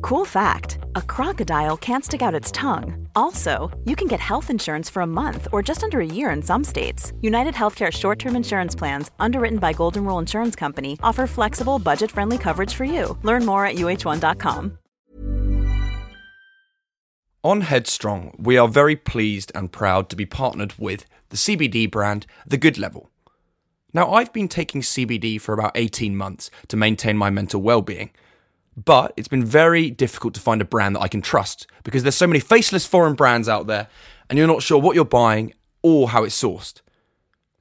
Cool fact a crocodile can't stick out its tongue. Also, you can get health insurance for a month or just under a year in some states. United Healthcare short term insurance plans, underwritten by Golden Rule Insurance Company, offer flexible, budget friendly coverage for you. Learn more at uh1.com. On Headstrong, we are very pleased and proud to be partnered with the CBD brand The Good Level. Now, I've been taking CBD for about 18 months to maintain my mental well being, but it's been very difficult to find a brand that I can trust because there's so many faceless foreign brands out there and you're not sure what you're buying or how it's sourced.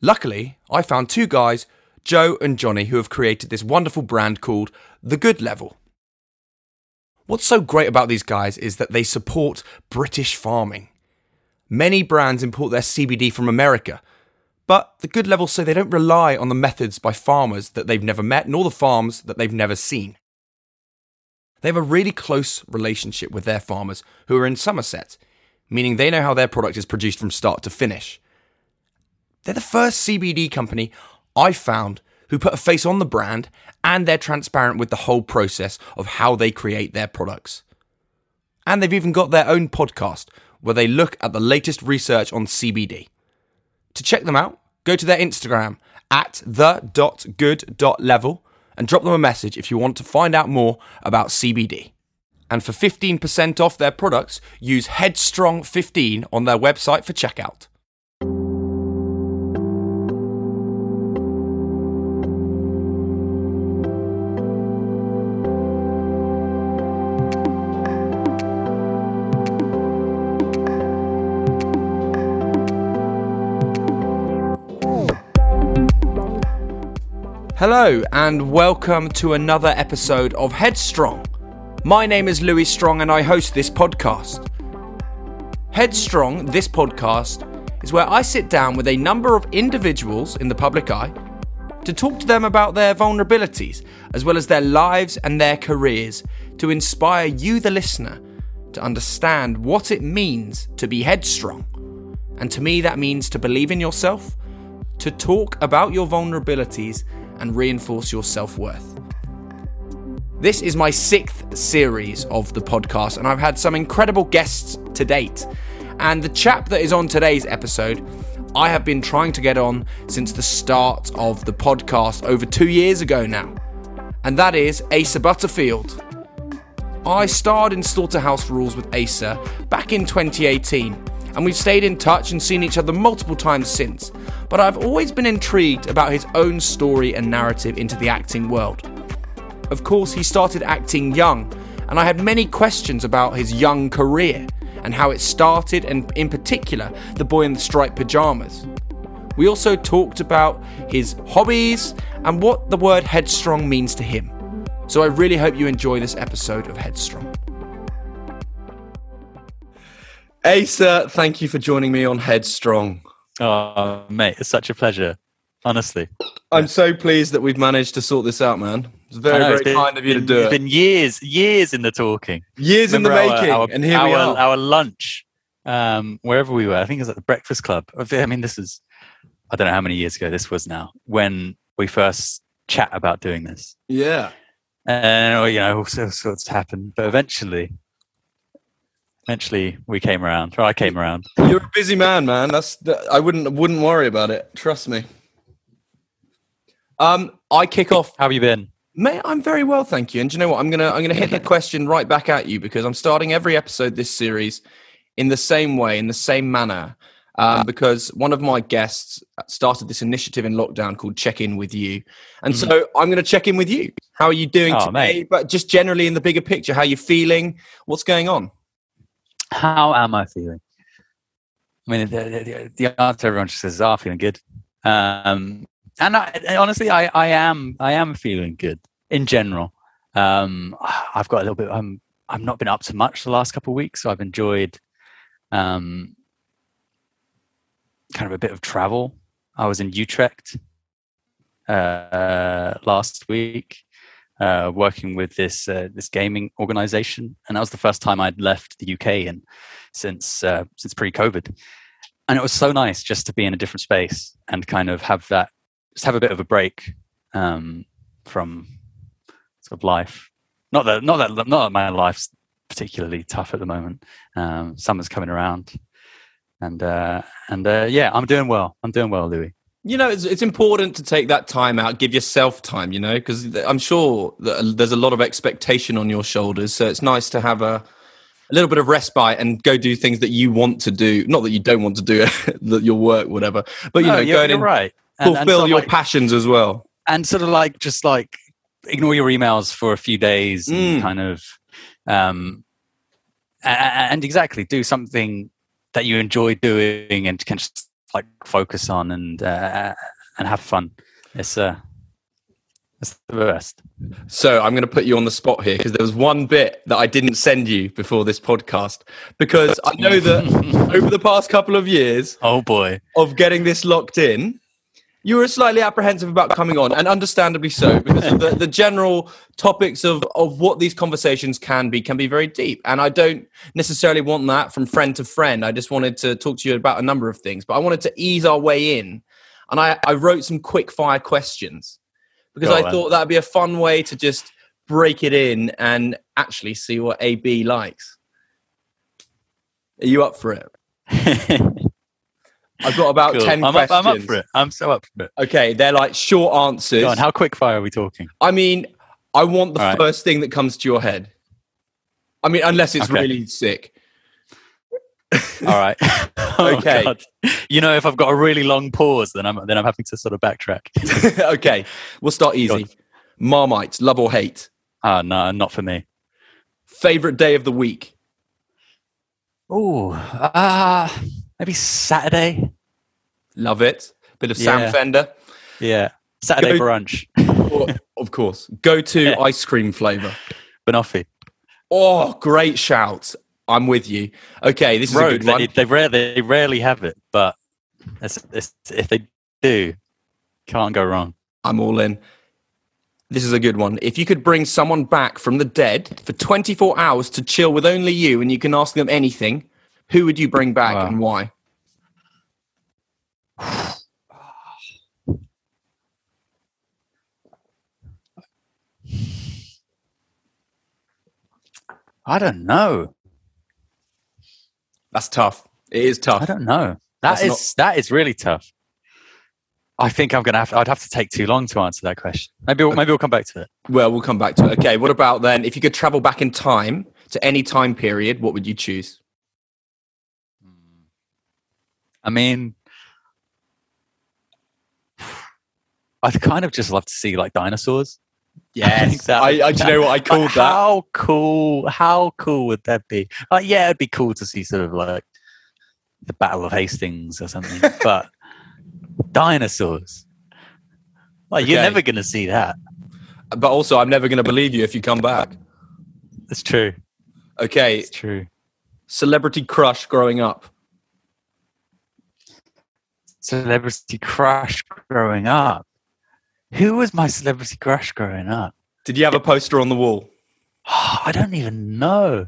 Luckily, I found two guys, Joe and Johnny, who have created this wonderful brand called The Good Level. What's so great about these guys is that they support British farming. Many brands import their CBD from America, but the good levels say they don't rely on the methods by farmers that they've never met nor the farms that they've never seen. They have a really close relationship with their farmers who are in Somerset, meaning they know how their product is produced from start to finish. They're the first CBD company I've found who put a face on the brand and they're transparent with the whole process of how they create their products. And they've even got their own podcast where they look at the latest research on CBD. To check them out, go to their Instagram at the.good.level and drop them a message if you want to find out more about CBD. And for 15% off their products, use Headstrong15 on their website for checkout. Hello, and welcome to another episode of Headstrong. My name is Louis Strong, and I host this podcast. Headstrong, this podcast, is where I sit down with a number of individuals in the public eye to talk to them about their vulnerabilities, as well as their lives and their careers, to inspire you, the listener, to understand what it means to be headstrong. And to me, that means to believe in yourself, to talk about your vulnerabilities, and reinforce your self worth. This is my sixth series of the podcast, and I've had some incredible guests to date. And the chap that is on today's episode, I have been trying to get on since the start of the podcast over two years ago now, and that is Asa Butterfield. I starred in Slaughterhouse Rulez with Asa back in 2018, and we've stayed in touch and seen each other multiple times since. But I've always been intrigued about his own story and narrative into the acting world. Of course, he started acting young, and I had many questions about his young career and how it started, and in particular, the boy in the striped pajamas. We also talked about his hobbies and what the word headstrong means to him. So I really hope you enjoy this episode of Headstrong. Asa, thank you for joining me on Headstrong. Oh, mate, it's such a pleasure. Honestly, I'm so pleased that we've managed to sort this out, man. It's very, know, very it's been- kind of you to do It's it. It's been years, years in the talking. Years in the our- making, our, and here our, we are. Our lunch, um, wherever we were, I think it was at the Breakfast Club. I mean, this is, I don't know how many years ago this was now when we first chat about doing this. yeah, and you know all sorts happened. But eventually, eventually we came around. Or I came around. You're a busy man, man. That's I wouldn't wouldn't worry about it. Trust me. Um, I kick off. How have you been? Mate, I'm very well, thank you. And do you know what? I'm gonna I'm gonna hit the question right back at you because I'm starting every episode this series in the same way, in the same manner. Um, because one of my guests started this initiative in lockdown called Check In With You. And mm-hmm. so I'm going to check in with you. How are you doing oh, today? Mate. But just generally in the bigger picture, how are you feeling? What's going on? How am I feeling? I mean, the, the, the answer everyone just says, "Oh, feeling good." Um, and I, honestly, I, I am, I am feeling good in general. Um, I've got a little bit. I'm, I've not been up to much the last couple of weeks, so I've enjoyed, um, kind of a bit of travel. I was in Utrecht uh, last week, uh, working with this uh, this gaming organization, and that was the first time I'd left the UK and since uh, since pre-COVID, and it was so nice just to be in a different space and kind of have that, just have a bit of a break um, from sort of life. Not that not that not that my life's particularly tough at the moment. Um, summer's coming around, and uh, and uh, yeah, I'm doing well. I'm doing well, Louis you know it's, it's important to take that time out give yourself time you know because i'm sure that there's a lot of expectation on your shoulders so it's nice to have a, a little bit of respite and go do things that you want to do not that you don't want to do your work whatever but you no, know you're, going you're right and, fulfill and your like, passions as well and sort of like just like ignore your emails for a few days mm. and kind of um and, and exactly do something that you enjoy doing and can just like focus on and uh, and have fun. It's uh, it's the best. So I'm going to put you on the spot here because there was one bit that I didn't send you before this podcast because I know that over the past couple of years, oh boy, of getting this locked in, you were slightly apprehensive about coming on, and understandably so, because the, the general topics of, of what these conversations can be can be very deep. And I don't necessarily want that from friend to friend. I just wanted to talk to you about a number of things, but I wanted to ease our way in. And I, I wrote some quick fire questions because Go I on. thought that'd be a fun way to just break it in and actually see what AB likes. Are you up for it? I've got about cool. 10 I'm questions. Up, I'm up for it. I'm so up for it. Okay, they're like short answers. On, how quick fire are we talking? I mean, I want the right. first thing that comes to your head. I mean, unless it's okay. really sick. All right. oh, okay. God. You know, if I've got a really long pause, then I'm then I'm having to sort of backtrack. okay, we'll start easy. Marmite, love or hate? Ah, uh, no, not for me. Favorite day of the week? Oh, ah. Uh, maybe Saturday. Love it. Bit of yeah. Sam Fender. Yeah. Saturday Go, brunch. of course. Go to yeah. ice cream flavor. Banoffee. Oh, great shout. I'm with you. Okay, this is Road, a good one. They, they, rare, they rarely have it, but it's, it's, if they do, can't go wrong. I'm all in. This is a good one. If you could bring someone back from the dead for 24 hours to chill with only you and you can ask them anything, who would you bring back wow. and why? I don't know. That's tough. It is tough. I don't know. That That's is not... that is really tough. I think I'm gonna have. To, I'd have to take too long to answer that question. Maybe we'll, maybe we'll come back to it. Well, we'll come back to it. Okay. What about then? If you could travel back in time to any time period, what would you choose? I mean, I'd kind of just love to see like dinosaurs. Yes, I, I, I do you know what I called that? How cool! How cool would that be? Like, yeah, it'd be cool to see sort of like the Battle of Hastings or something, but dinosaurs. Like, okay. you're never going to see that. But also, I'm never going to believe you if you come back. That's true. Okay, it's true. Celebrity crush growing up celebrity crush growing up. Who was my celebrity crush growing up? Did you have a poster on the wall? I don't even know.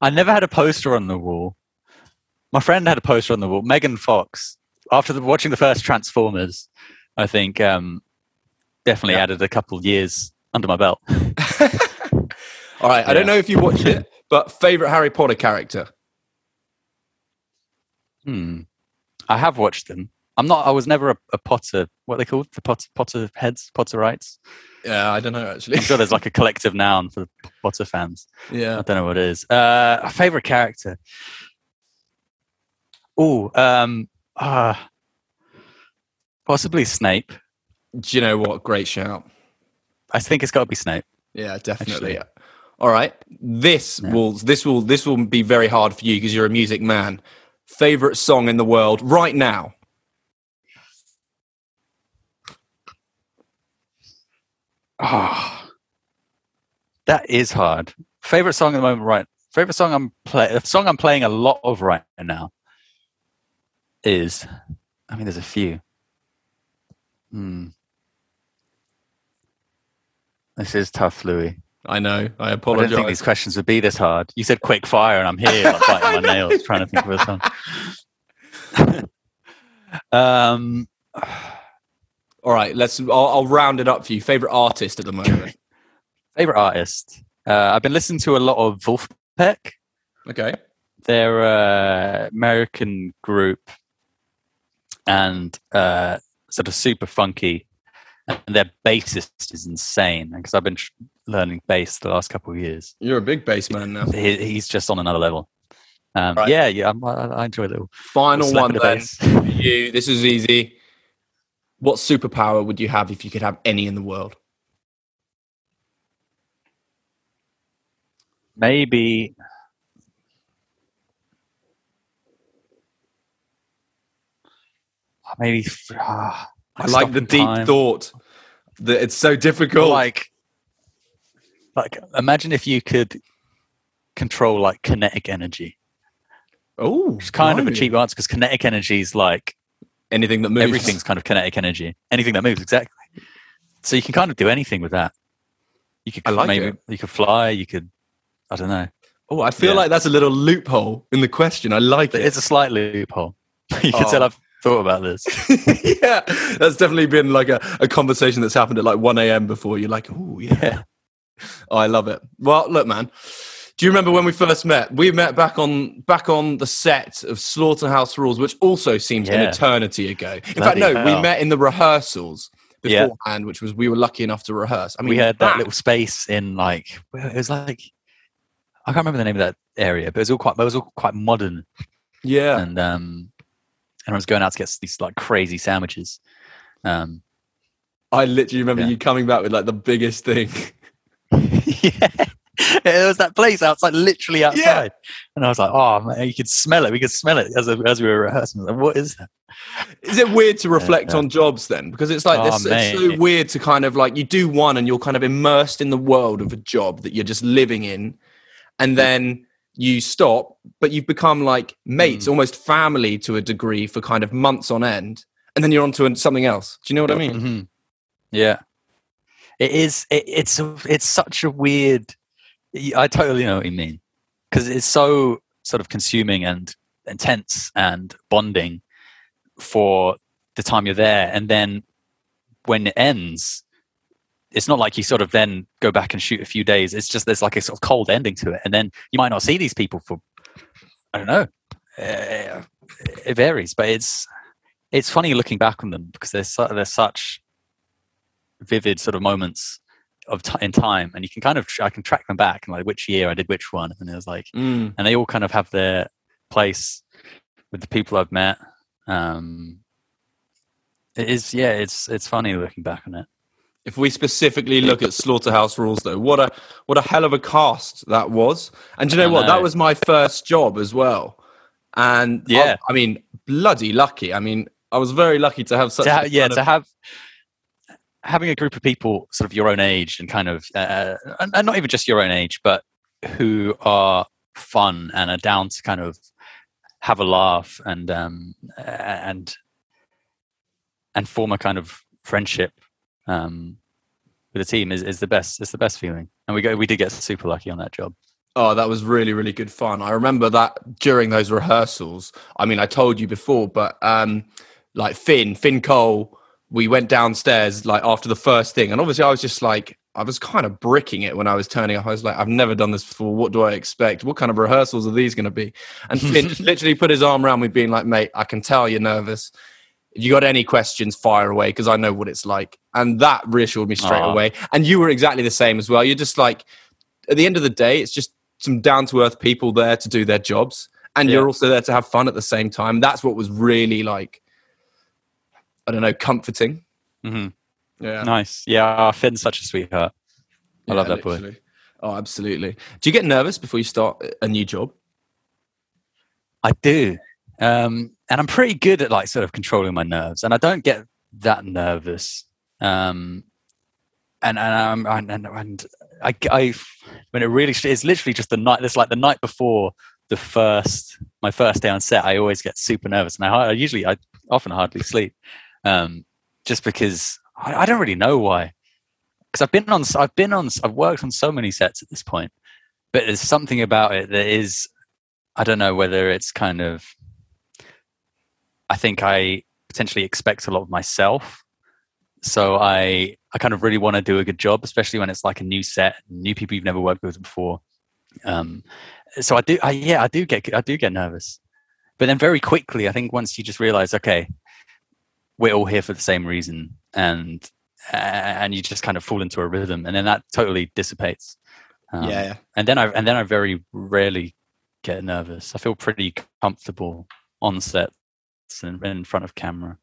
I never had a poster on the wall. My friend had a poster on the wall. Megan Fox. After the, watching the first Transformers, I think um, definitely yeah. added a couple years under my belt. All right, I don't know if you watch it, but favorite Harry Potter character. Hmm. I have watched them. I'm not. I was never a, a Potter. What are they called? The Potter Potter heads, Potterites. Yeah, I don't know actually. I'm sure there's like a collective noun for Potter fans. Yeah, I don't know what it is. Uh, a favorite character. Oh, um, ah, possibly Snape. do you know what? Great shout. I think it's got to be Snape. Yeah, definitely. Actually. All right, this Yeah. will this will this will be very hard for you because you're a music man. Favorite song in the world right now? Ah, that is hard. Favorite song at the moment, right? Favorite song I'm play. Song I'm playing a lot of right now is. I mean, there's a few. Hmm. This is tough, Louis. I know. I apologize. I didn't think these questions would be this hard. You said quick fire, and I'm here like, biting my nails trying to think of a song. um, All right, let's. I'll, I'll round it up for you. Favorite artist at the moment? favorite artist. Uh, I've been listening to a lot of Vulfpeck. Okay. They're a American group and uh, sort of super funky. And their bassist is insane because I've been tr- learning bass the last couple of years. You're a big bass man now. He, he's just on another level. Um, Right. Yeah, yeah, I'm, I, I enjoy a little Final slap one the then. You. This is easy. What superpower would you have if you could have any in the world? Maybe maybe ah, I like the deep time. thought. That it's so difficult. like like imagine if you could control like kinetic energy oh, it's kind of a cheap answer because kinetic energy is like anything that moves. everything's kind of kinetic energy anything that moves exactly so you can kind of do anything with that you could I like maybe it. you could fly you could i don't know Oh, I feel Yeah. like that's a little loophole in the question. I like it. it's a slight loophole you can Oh. tell i've thought about this yeah, that's definitely been like a, a conversation that's happened at like 1 a.m. before. You're like, oh, yeah. yeah Oh, I love it. Well, look, man. Do you remember when we first met? We met back on back on the set of Slaughterhouse Rulez, which also seems an eternity ago. In fact, Bloody no, we met in the rehearsals Yeah. beforehand, which was we were lucky enough to rehearse. I mean, we had that that- little space in like it was like I can't remember the name of that area, but it was all quite it was all quite modern yeah. and um and I was going out to get these like crazy sandwiches. Um I literally remember Yeah. you coming back with like the biggest thing. yeah. It was that place outside, literally outside, and I was like, "Oh man, you could smell it. We could smell it as as we were rehearsing." I was like, what is that? Is it weird to reflect yeah. on jobs then? Because it's like Oh, this, it's so weird to kind of like you do one and you're kind of immersed in the world of a job that you're just living in, and then you stop, but you've become like mates, Mm. almost family to a degree for kind of months on end, and then you're on to something else. Do you know what I mean? Mhm. Yeah, it is. It, it's it's such a weird. I totally know what you mean because it's so sort of consuming and intense and bonding for the time you're there, and then when it ends, it's not like you sort of then go back and shoot a few days. It's just there's like a sort of cold ending to it, and then you might not see these people for I don't know. Uh, it varies, but it's it's funny looking back on them because there's su- there's such vivid sort of moments of t- in time, and you can kind of tr- I can track them back and like which year I did which one, and it was like, Mm. and they all kind of have their place with the people I've met. Um, it is yeah, it's it's funny looking back on it. If we specifically look at Slaughterhouse Rulez, though, what a what a hell of a cast that was. And do you know what? That was my first job as well. And Yeah. I, I mean, bloody lucky. I mean, I was very lucky to have such. to a ha- yeah kind to have having a group of people sort of your own age and kind of uh, and, and not even just your own age but who are fun and are down to kind of have a laugh and um and and form a kind of friendship um with the team is, is the best it's the best feeling and we go we did get super lucky on that job Oh, that was really, really good fun. I remember that during those rehearsals. I mean, I told you before, but um, like Finn, Finn Cole, we went downstairs like after the first thing, and obviously I was just like, I was kind of bricking it when I was turning up. I was like, I've never done this before. What do I expect? What kind of rehearsals are these going to be? And Finn literally put his arm around me, being like, mate, I can tell you're nervous. If you got any questions, fire away because I know what it's like. And that reassured me straight Aw. away. And you were exactly the same as well. You're just like, at the end of the day, it's just some down to earth people there to do their jobs. And Yeah. you're also there to have fun at the same time. That's what was really like, I don't know, comforting. Mm-hmm. Yeah. Nice. Yeah, Finn's such a sweetheart. I love Yeah, that boy. Oh, absolutely. Do you get nervous before you start a new job? I do. Um, and I'm pretty good at like sort of controlling my nerves, and I don't get that nervous. Um, and and um, and, and, I, I when it really it's literally just the night. It's like the night before the first my first day on set. I always get super nervous, and I, I usually I often hardly sleep, um, just because I, I don't really know why. Because I've been on I've been on I've worked on so many sets at this point, but there's something about it that is I don't know whether it's kind of. I think I potentially expect a lot of myself, so I I kind of really want to do a good job, especially when it's like a new set, new people you've never worked with before. Um, so I do, I, yeah, I do get I do get nervous, but then very quickly, I think once you just realize, okay, we're all here for the same reason, and and you just kind of fall into a rhythm, and then that totally dissipates. Um, yeah. and then I and then I very rarely get nervous. I feel pretty comfortable on sets and in front of camera.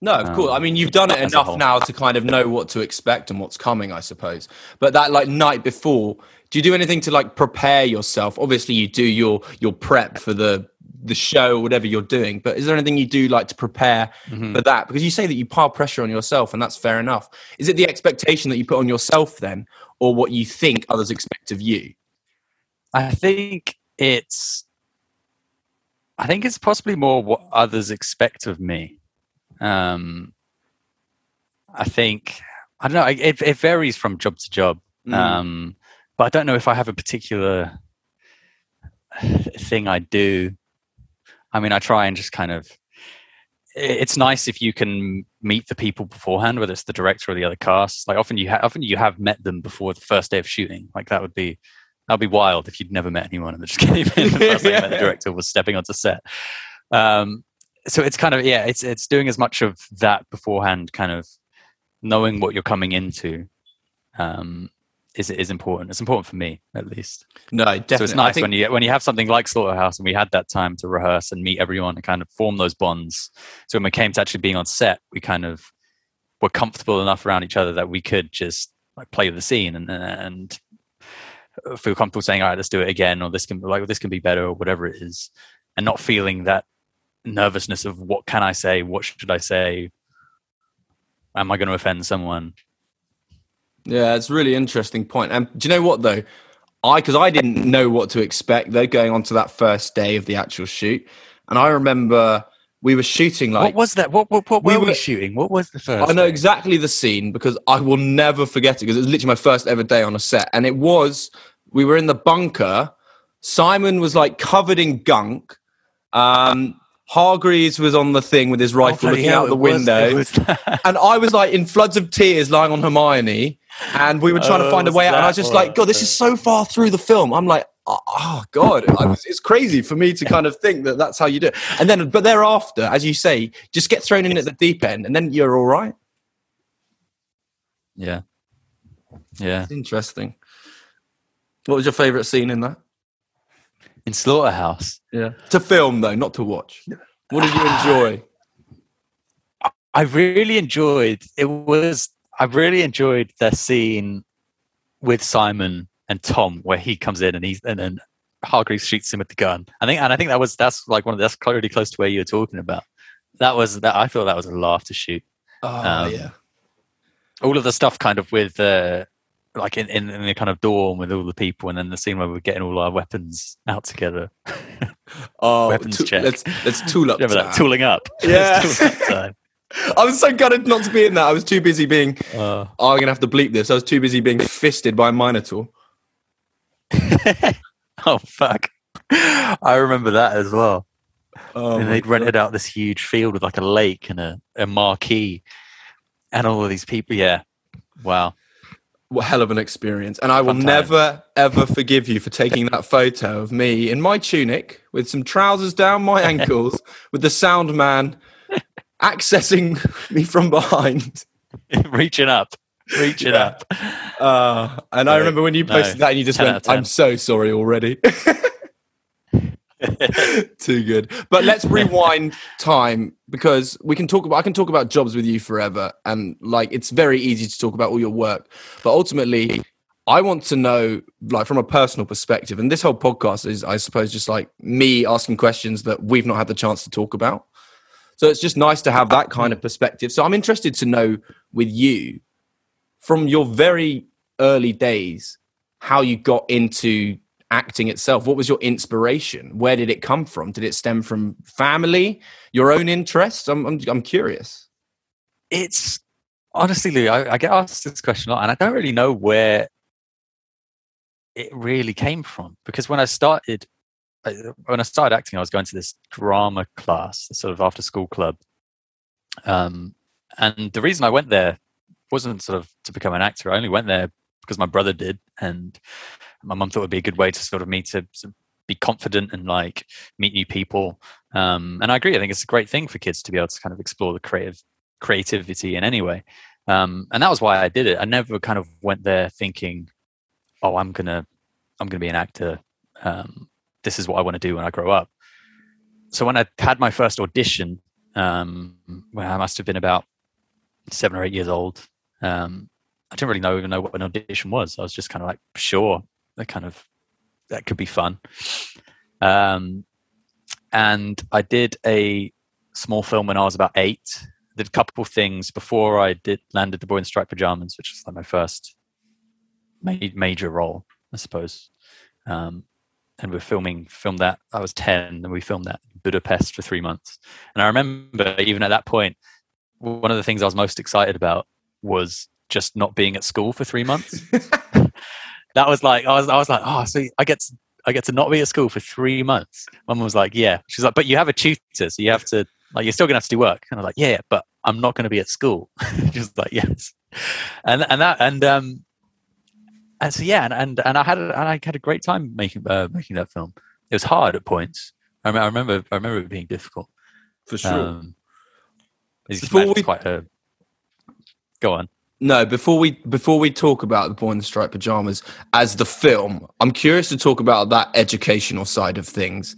No, of course. I Um, mean, you've done it enough now to kind of know what to expect and what's coming, I suppose. But that like night before, do you do anything to like prepare yourself? Obviously, you do your your prep for the the show or whatever you're doing. But is there anything you do like to prepare Mhm. for that? Because you say that you pile pressure on yourself, and that's fair enough. Is it the expectation that you put on yourself then, or what you think others expect of you? I think it's I think it's possibly more what others expect of me. Um, I think I don't know. It, it varies from job to job, Mm. um, but I don't know if I have a particular thing I do. I mean, I try and just kind of. It's nice if you can meet the people beforehand, whether it's the director or the other cast. Like often you ha- often you have met them before the first day of shooting. Like that would be that'd be wild if you'd never met anyone and they just came in. The first met the director was stepping onto set. Um, so it's kind of yeah, it's it's doing as much of that beforehand, kind of knowing what you're coming into. Um, is is important. It's important for me at least. No, definitely. So it's nice think- when you when you have something like Slaughterhouse, and we had that time to rehearse and meet everyone and kind of form those bonds. So when we came to actually being on set, we kind of were comfortable enough around each other that we could just like play the scene and and feel comfortable saying, "All right, let's do it again," or "This can like this can be better," or whatever it is, and not feeling that nervousness of what can I say, what should I say, am I going to offend someone? Yeah, it's a really interesting point. And do you know what though? I because I didn't know what to expect though going on to that first day of the actual shoot, and I remember we were shooting like what was that? What what, what we were we shooting? What was the first? I know day? exactly the scene because I will never forget it because it was literally my first ever day on a set, and it was we were in the bunker. Simon was like covered in gunk. Um, Hargreaves was on the thing with his Oh, rifle bloody looking hell, out the it was- window. was and I was like in floods of tears lying on Hermione, and we were trying to Oh, find a way out. And I was just like. God, this is so far through the film. I'm like, oh, oh, God, I was, it's crazy for me to kind of think that that's how you do it. And then, but thereafter, as you say, just get thrown in at the deep end, and then you're all right. Yeah. Yeah. It's interesting. What was your favorite scene in that? In Slaughterhouse, Yeah, to film though, not to watch. What did you enjoy? I really enjoyed it was I really enjoyed the scene with Simon and Tom where he comes in and he's and then Hargreaves shoots him with the gun. I think and I think that was that's like one of that's clearly close to where you were talking about. That was that I thought that was a laugh to shoot. Oh Um, yeah, All of the stuff kind of with uh like in, in, in the kind of dorm with all the people and then the scene where we're getting all our weapons out together. oh, weapons tu- check. Let's let's tool up. Remember that tooling up? Yeah. Tooling up time. I was so gutted not to be in that. I was too busy being. Uh, Oh, I'm gonna have to bleep this. I was too busy being fisted by a minotaur. oh fuck! I remember that as well. Oh, and they'd God. rented out this huge field with like a lake and a, a marquee, and all of these people. Yeah, wow. What hell of an experience. And I will never, ever forgive you for taking that photo of me in my tunic with some trousers down my ankles with the sound man accessing me from behind. reaching up, reaching Yeah. up. Uh, and I remember when you no, posted that and you just went, I'm so sorry already. Too good. But let's rewind time because we can talk about I can talk about jobs with you forever and like it's very easy to talk about all your work. But ultimately I want to know like from a personal perspective and this whole podcast is I suppose just like me asking questions that we've not had the chance to talk about. So it's just nice to have that kind of perspective. So I'm interested to know with you from your very early days how you got into acting itself. What was your inspiration? Where did it come from? Did it stem from family, your own interests? I'm I'm, I'm curious. it's honestly, Lou, I, I get asked this question a lot, and I don't really know where it really came from because when I started, when I started acting, I was going to this drama class, sort of after school club, um, and the reason I went there wasn't sort of to become an actor. I only went there because my brother did, and my mum thought it would be a good way to sort of me to of be confident and like meet new people. Um, and I agree. I think it's a great thing for kids to be able to kind of explore the creative creativity in any way. Um, and that was why I did it. I never kind of went there thinking, "Oh, I'm gonna, I'm gonna be an actor. Um, this is what I want to do when I grow up." So when I had my first audition, um, when I must have been about seven or eight years old, um, I didn't really know even know what an audition was. I was just kind of like, "Sure, that kind of that could be fun." Um, and I did a small film when I was about eight did a couple of things before I did landed the boy in striped pajamas, which was like my first ma- major role, I suppose. Um, and we're filming filmed that. I was ten, and we filmed that Budapest for three months. And I remember even at that point, one of the things I was most excited about was just not being at school for three months. that was like I was I was like, oh, so I get to, I get to not be at school for three months. My Mum was like, yeah. She's like, but you have a tutor, so you have to like you're still gonna have to do work. And I was like, yeah, yeah but I'm not gonna be at school. Just like yes, and and that and um and so yeah, and and, and I had a, and I had a great time making uh, making that film. It was hard at points. I, rem- I remember I remember it being difficult. For sure. Um, as you can Before imagine, we- it's quite a go on. No, before we before we talk about the boy in the striped pajamas as the film, I'm curious to talk about that educational side of things,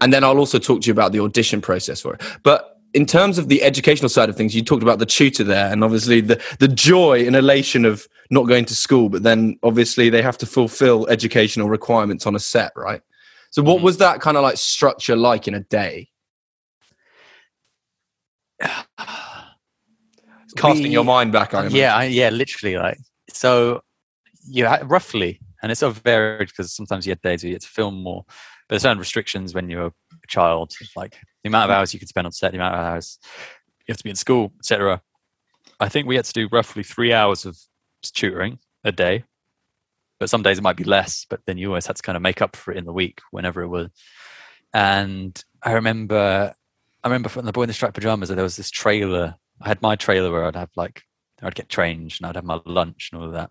and then I'll also talk to you about the audition process for it. But in terms of the educational side of things, you talked about the tutor there, and obviously the the joy and elation of not going to school, but then obviously they have to fulfill educational requirements on a set, right? So, what Mhm. was that kind of like structure like in a day? Casting We- your mind back, I imagine. yeah, I, yeah, literally. Like so, you ha- roughly, and it's sort of varied because sometimes you had days where you had to film more, but there's certain restrictions when you're a child, like the amount of hours you could spend on set, the amount of hours you have to be in school, etc. I think we had to do roughly three hours of tutoring a day, but some days it might be less. But then you always had to kind of make up for it in the week, whenever it was. And I remember, I remember from the boy in the striped pajamas, there was this trailer. I had my trailer where I'd have like I'd get changed and I'd have my lunch and all of that.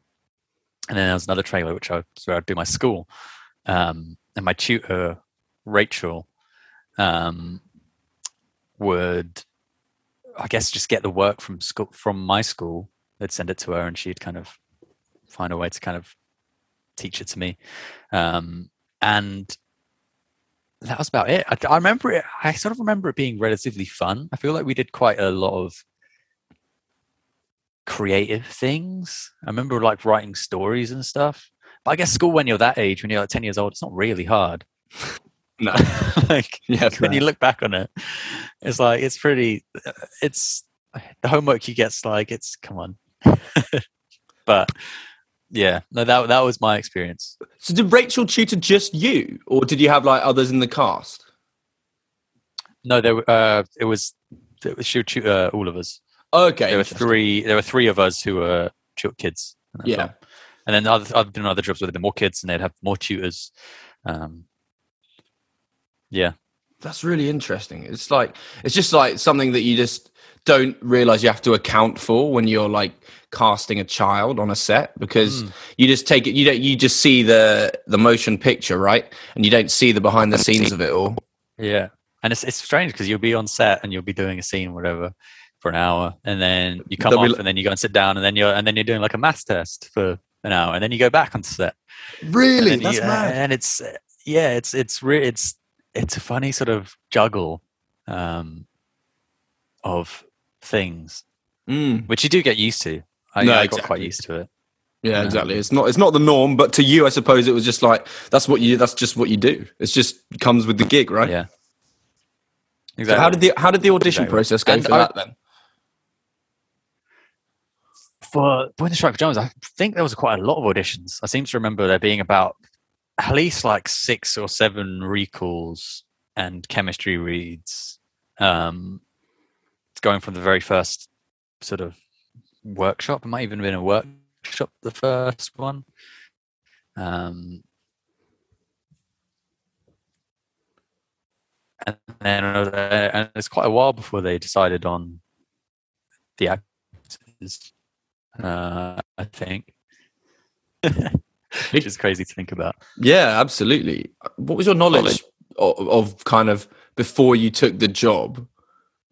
And then there was another trailer which I where I'd do my school. Um, and my tutor, Rachel, um, would I guess just get the work from school from my school. They'd send it to her and she'd kind of find a way to kind of teach it to me. Um, and that was about it. I, I remember it. I sort of remember it being relatively fun. I feel like we did quite a lot of creative things. I remember like writing stories and stuff. But I guess school when you're that age, when you're like ten years old, it's not really hard. No. like Yeah, when you look back on it, it's like it's pretty. It's the homework you get's like it's come on. but yeah, no, that that was my experience. So did Rachel tutor just you, or did you have like others in the cast? No, there were, uh, it was it was she would tutor all of us. Okay, there were three. There were three of us who were kids. Yeah. and then other, I've done other jobs where there'd be more kids and they'd have more tutors. Um, yeah, that's really interesting. It's like it's just like something that you just don't realize you have to account for when you're like casting a child on a set because mm. you just take it you don't you just see the the motion picture right and you don't see the behind the scenes of it all yeah and it's it's strange because you'll be on set and you'll be doing a scene whatever for an hour and then you come There'll off be... and then you go and sit down and then you're and then you're doing like a maths test for an hour and then you go back on set really that's you, mad and it's yeah it's it's re- it's it's a funny sort of juggle um of things, mm. which you do get used to. I, no, I exactly. got quite used to it. Yeah, exactly. It's not it's not the norm, but to you, I suppose it was just like that's what you that's just what you do. It's just comes with the gig, right? Yeah. Exactly. So how did the how did the audition exactly. process go and for I, that then? For Boy in the Striped Pajamas, I think there was quite a lot of auditions. I seem to remember there being about at least like six or seven recalls and chemistry reads. Um, going from the very first sort of workshop. It might even have been a workshop, the first one. Um, and then and it's quite a while before they decided on the actors. Uh, I think, which is crazy to think about. Yeah, absolutely. What was your knowledge of, of kind of before you took the job?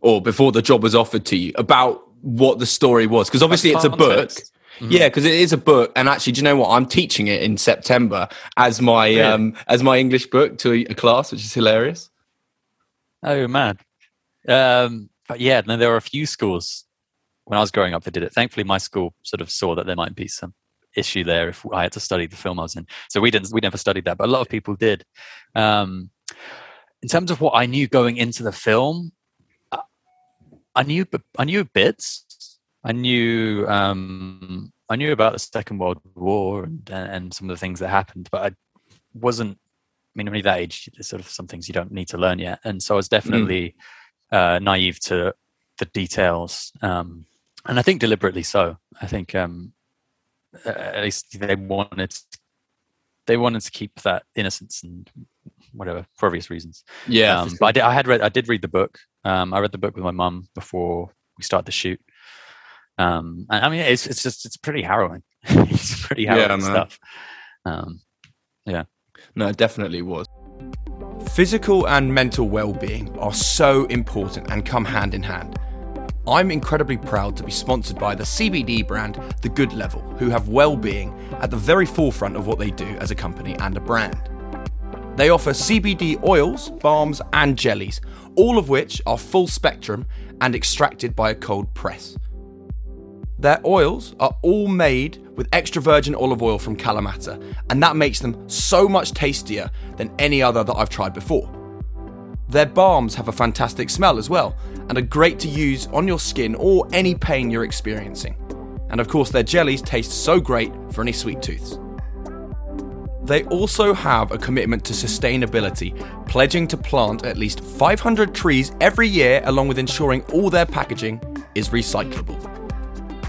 or before the job was offered to you about what the story was because obviously it's a book mm-hmm. yeah because it is a book and actually do you know what i'm teaching it in september as my really? um as my english book to a, class which is hilarious oh man um but yeah no there were a few schools when i was growing up they did it thankfully my school sort of saw that there might be some issue there if i had to study the film i was in so we didn't we never studied that but a lot of people did um in terms of what i knew going into the film I knew I knew bits. I knew um, I knew about the Second World War and and some of the things that happened, but I wasn't. I mean, only that age, there's sort of some things you don't need to learn yet, and so I was definitely mm. uh, naive to the details, um, and I think deliberately so. I think um, at least they wanted they wanted to keep that innocence and whatever for obvious reasons. Yeah, um, but I did, I had read I did read the book. Um, I read the book with my mum before we started the shoot. Um, and I mean, it's it's just it's pretty harrowing. it's pretty harrowing yeah, stuff. Um, yeah, no, it definitely was. Physical and mental well-being are so important and come hand in hand. I'm incredibly proud to be sponsored by the CBD brand The Good Level, who have well-being at the very forefront of what they do as a company and a brand. They offer CBD oils, balms, and jellies, all of which are full spectrum and extracted by a cold press. Their oils are all made with extra virgin olive oil from Kalamata, and that makes them so much tastier than any other that I've tried before. Their balms have a fantastic smell as well, and are great to use on your skin or any pain you're experiencing. And of course, their jellies taste so great for any sweet tooths. They also have a commitment to sustainability, pledging to plant at least 500 trees every year, along with ensuring all their packaging is recyclable.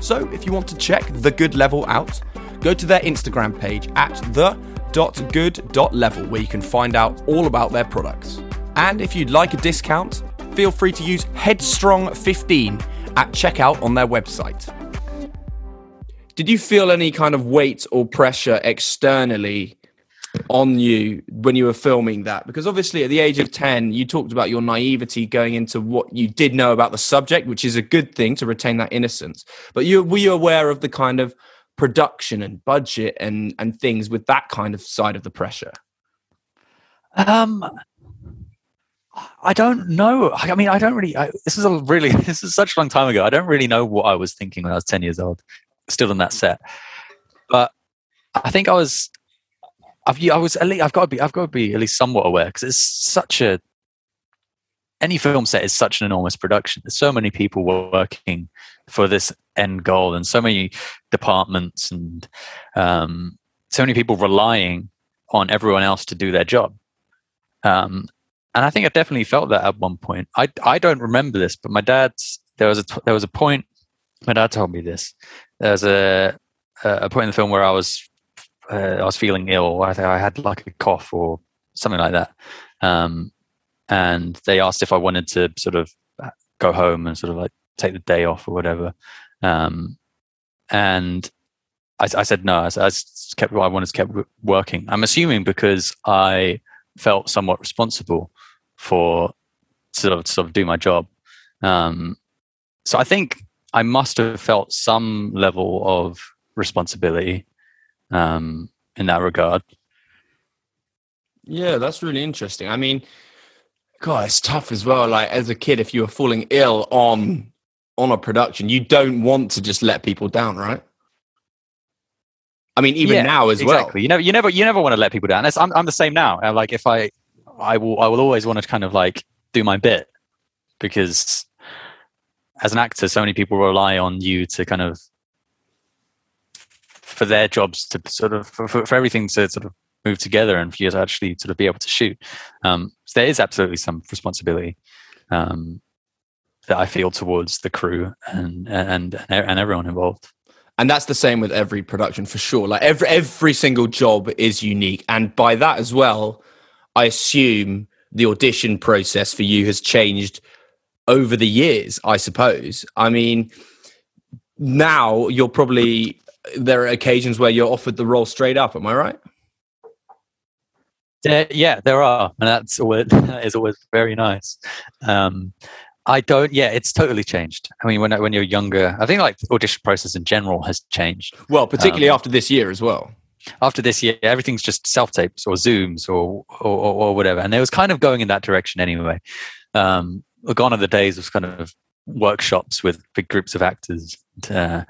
So, if you want to check the good level out, go to their Instagram page at the.good.level where you can find out all about their products. And if you'd like a discount, feel free to use Headstrong15 at checkout on their website. Did you feel any kind of weight or pressure externally on you when you were filming that? Because obviously, at the age of 10, you talked about your naivety going into what you did know about the subject, which is a good thing to retain that innocence. But you, were you aware of the kind of production and budget and, and things with that kind of side of the pressure? Um, I don't know. I mean, I don't really. I, this is a really. This is such a long time ago. I don't really know what I was thinking when I was ten years old, still in that set. But I think I was I've I was at least I've got to be I've got to be at least somewhat aware because it's such a any film set is such an enormous production. There's so many people working for this end goal, and so many departments, and um, so many people relying on everyone else to do their job. Um, and I think I definitely felt that at one point. I I don't remember this, but my dad's there was a there was a point. My dad told me this. There was a a point in the film where I was uh, I was feeling ill. I, I had like a cough or something like that. Um, and they asked if I wanted to sort of go home and sort of like take the day off or whatever. Um, and I, I, said no. I, I kept. I wanted to keep working. I'm assuming because I felt somewhat responsible for sort of sort of do my job. Um, so I think I must have felt some level of responsibility um, in that regard. Yeah, that's really interesting. I mean, God, it's tough as well. Like as a kid, if you were falling ill on on a production, you don't want to just let people down, right? I mean, even yeah, now as exactly. well. You never, you never, you never want to let people down. I'm, I'm the same now. Like if I, I will, I will always want to kind of like do my bit because as an actor, so many people rely on you to kind of for their jobs to sort of for, for everything to sort of move together and for you to actually sort of be able to shoot. Um, so there is absolutely some responsibility um, that I feel towards the crew and and and everyone involved. And that's the same with every production for sure. Like every every single job is unique, and by that as well, I assume the audition process for you has changed over the years. I suppose. I mean, now you're probably there are occasions where you're offered the role straight up. Am I right? yeah, there are, and that's always that is always very nice. Um, I don't. Yeah, it's totally changed. I mean, when when you're younger, I think like the audition process in general has changed. Well, particularly um, after this year as well. After this year, everything's just self tapes or Zooms or, or, or whatever, and it was kind of going in that direction anyway. Um, gone are the days of kind of workshops with big groups of actors, uh,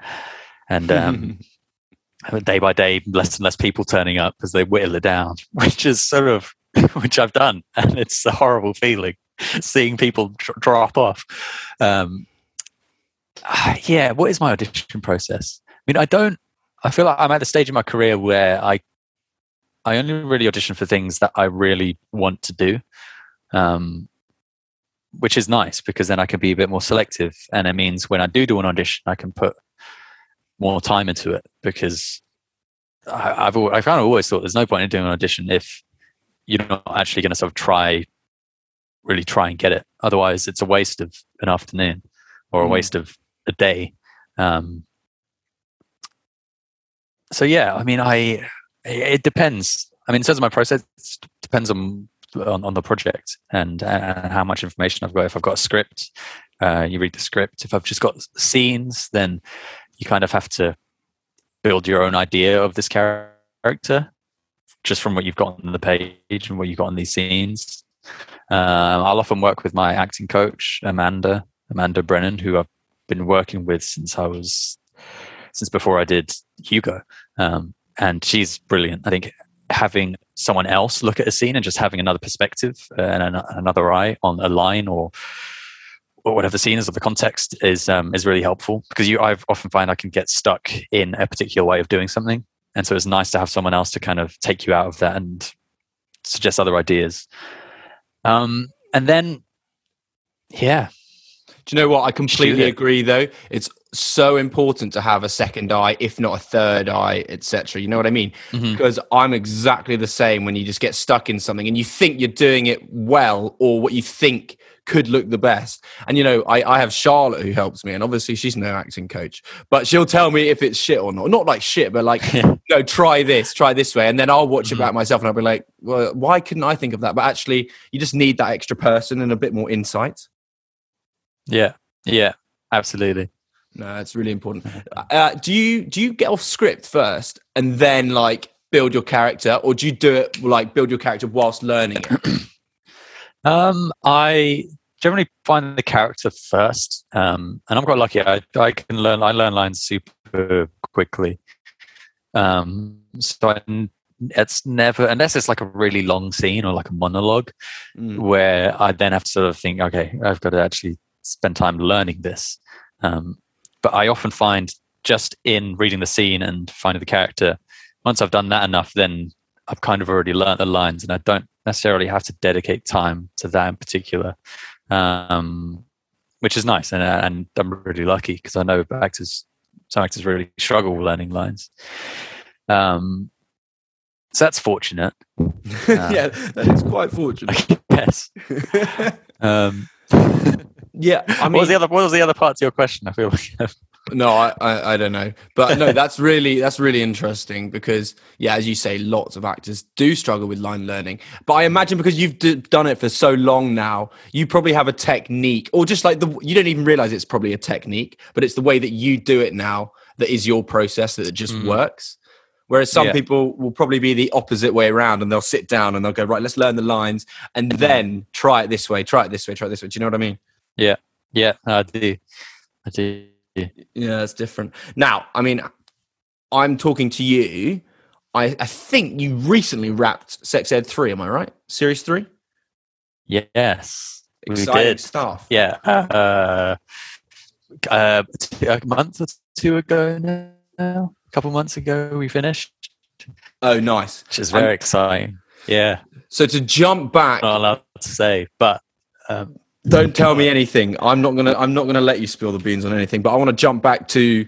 and um, day by day, less and less people turning up as they whittle it down, which is sort of which I've done, and it's a horrible feeling seeing people dr- drop off. Um, yeah, what is my audition process? I mean, I don't. I feel like I'm at the stage in my career where I, I only really audition for things that I really want to do, um, which is nice because then I can be a bit more selective, and it means when I do do an audition, I can put more time into it because I, have I found I've always thought there's no point in doing an audition if you're not actually going to sort of try, really try and get it. Otherwise, it's a waste of an afternoon or a mm. waste of a day. Um, so yeah, I mean, I it depends. I mean, in terms of my process, it depends on on, on the project and how much information I've got. If I've got a script, uh, you read the script. If I've just got scenes, then you kind of have to build your own idea of this character just from what you've got on the page and what you've got on these scenes. Um, I'll often work with my acting coach, Amanda, Amanda Brennan, who I've been working with since I was, since before I did Hugo. Um, and she's brilliant. I think having someone else look at a scene and just having another perspective and an, another eye on a line or or whatever scene is or the context is um, is really helpful because you I often find I can get stuck in a particular way of doing something, and so it's nice to have someone else to kind of take you out of that and suggest other ideas. Um, and then, yeah. Do you know what? I completely agree. Though it's so important to have a second eye, if not a third eye, etc. You know what I mean? Mm-hmm. Because I'm exactly the same. When you just get stuck in something and you think you're doing it well, or what you think could look the best. And you know, I, I have Charlotte who helps me, and obviously she's no acting coach, but she'll tell me if it's shit or not. Not like shit, but like, no, try this, try this way, and then I'll watch mm-hmm. it back myself, and I'll be like, well, why couldn't I think of that? But actually, you just need that extra person and a bit more insight. Yeah, yeah, absolutely. No, it's really important. Uh, do you do you get off script first and then like build your character, or do you do it like build your character whilst learning it? Um, I generally find the character first, um, and I'm quite lucky. I, I can learn. I learn lines super quickly. Um, so I, it's never unless it's like a really long scene or like a monologue, mm. where I then have to sort of think, okay, I've got to actually spend time learning this. Um, but I often find just in reading the scene and finding the character, once I've done that enough, then I've kind of already learned the lines, and I don't necessarily have to dedicate time to that in particular, um, which is nice. And, and I'm really lucky because I know actors, some actors really struggle learning lines. Um, so that's fortunate. yeah, that is quite fortunate. yes. Um, Yeah, I what mean, was the other? What was the other part to your question? I feel like no, I, I, I don't know, but no, that's really that's really interesting because yeah, as you say, lots of actors do struggle with line learning. But I imagine because you've d- done it for so long now, you probably have a technique, or just like the you don't even realize it's probably a technique, but it's the way that you do it now that is your process that it just Mm. works. Whereas some Yeah. people will probably be the opposite way around, and they'll sit down and they'll go right, let's learn the lines, and Mm. then try it this way, try it this way, try it this way. Do you know what I mean? Yeah, yeah, I do, I do. Yeah, it's different. Now, I mean, I'm talking to you. I, I think you recently wrapped Sex Ed 3, am I right? Series 3? Yes, we Exciting did. stuff. Yeah, uh, uh, a month or two ago now, a couple months ago, we finished, Oh, nice. which is very exciting. Yeah, So to jump back, not allowed to say, but um, don't tell me anything. I'm not gonna I'm not gonna let you spill the beans on anything, but I want to jump back to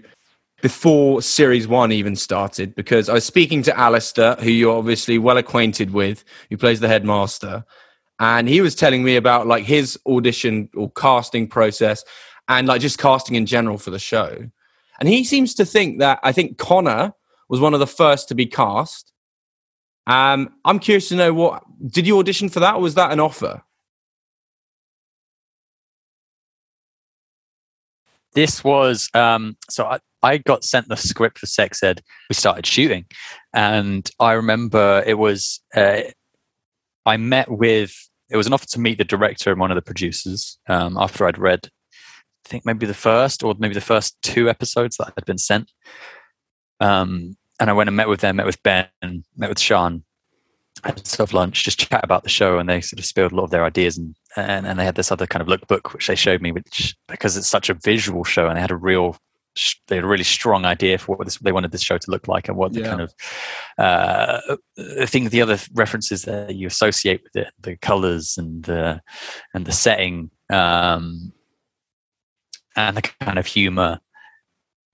before series one even started because I was speaking to Alistair, who you're obviously well acquainted with, who plays the headmaster, and he was telling me about like his audition or casting process and like just casting in general for the show. And he seems to think that I think Connor was one of the first to be cast. Um, I'm curious to know what did you audition for that or was that an offer? This was um, so I, I got sent the script for sex ed. We started shooting. And i remember it was uh, i met with it was an offer to meet the director and one of the producers um, after i'd read i think maybe the first or maybe the first two episodes that had been sent. Um, and i went and met with them met with ben met with sean had of lunch, just chat about the show, and they sort of spilled a lot of their ideas, and, and and they had this other kind of lookbook which they showed me, which because it's such a visual show, and they had a real, they had a really strong idea for what this, they wanted this show to look like, and what the Yeah. kind of, uh, I think the other references that you associate with it, the colors and the and the setting, um, and the kind of humor,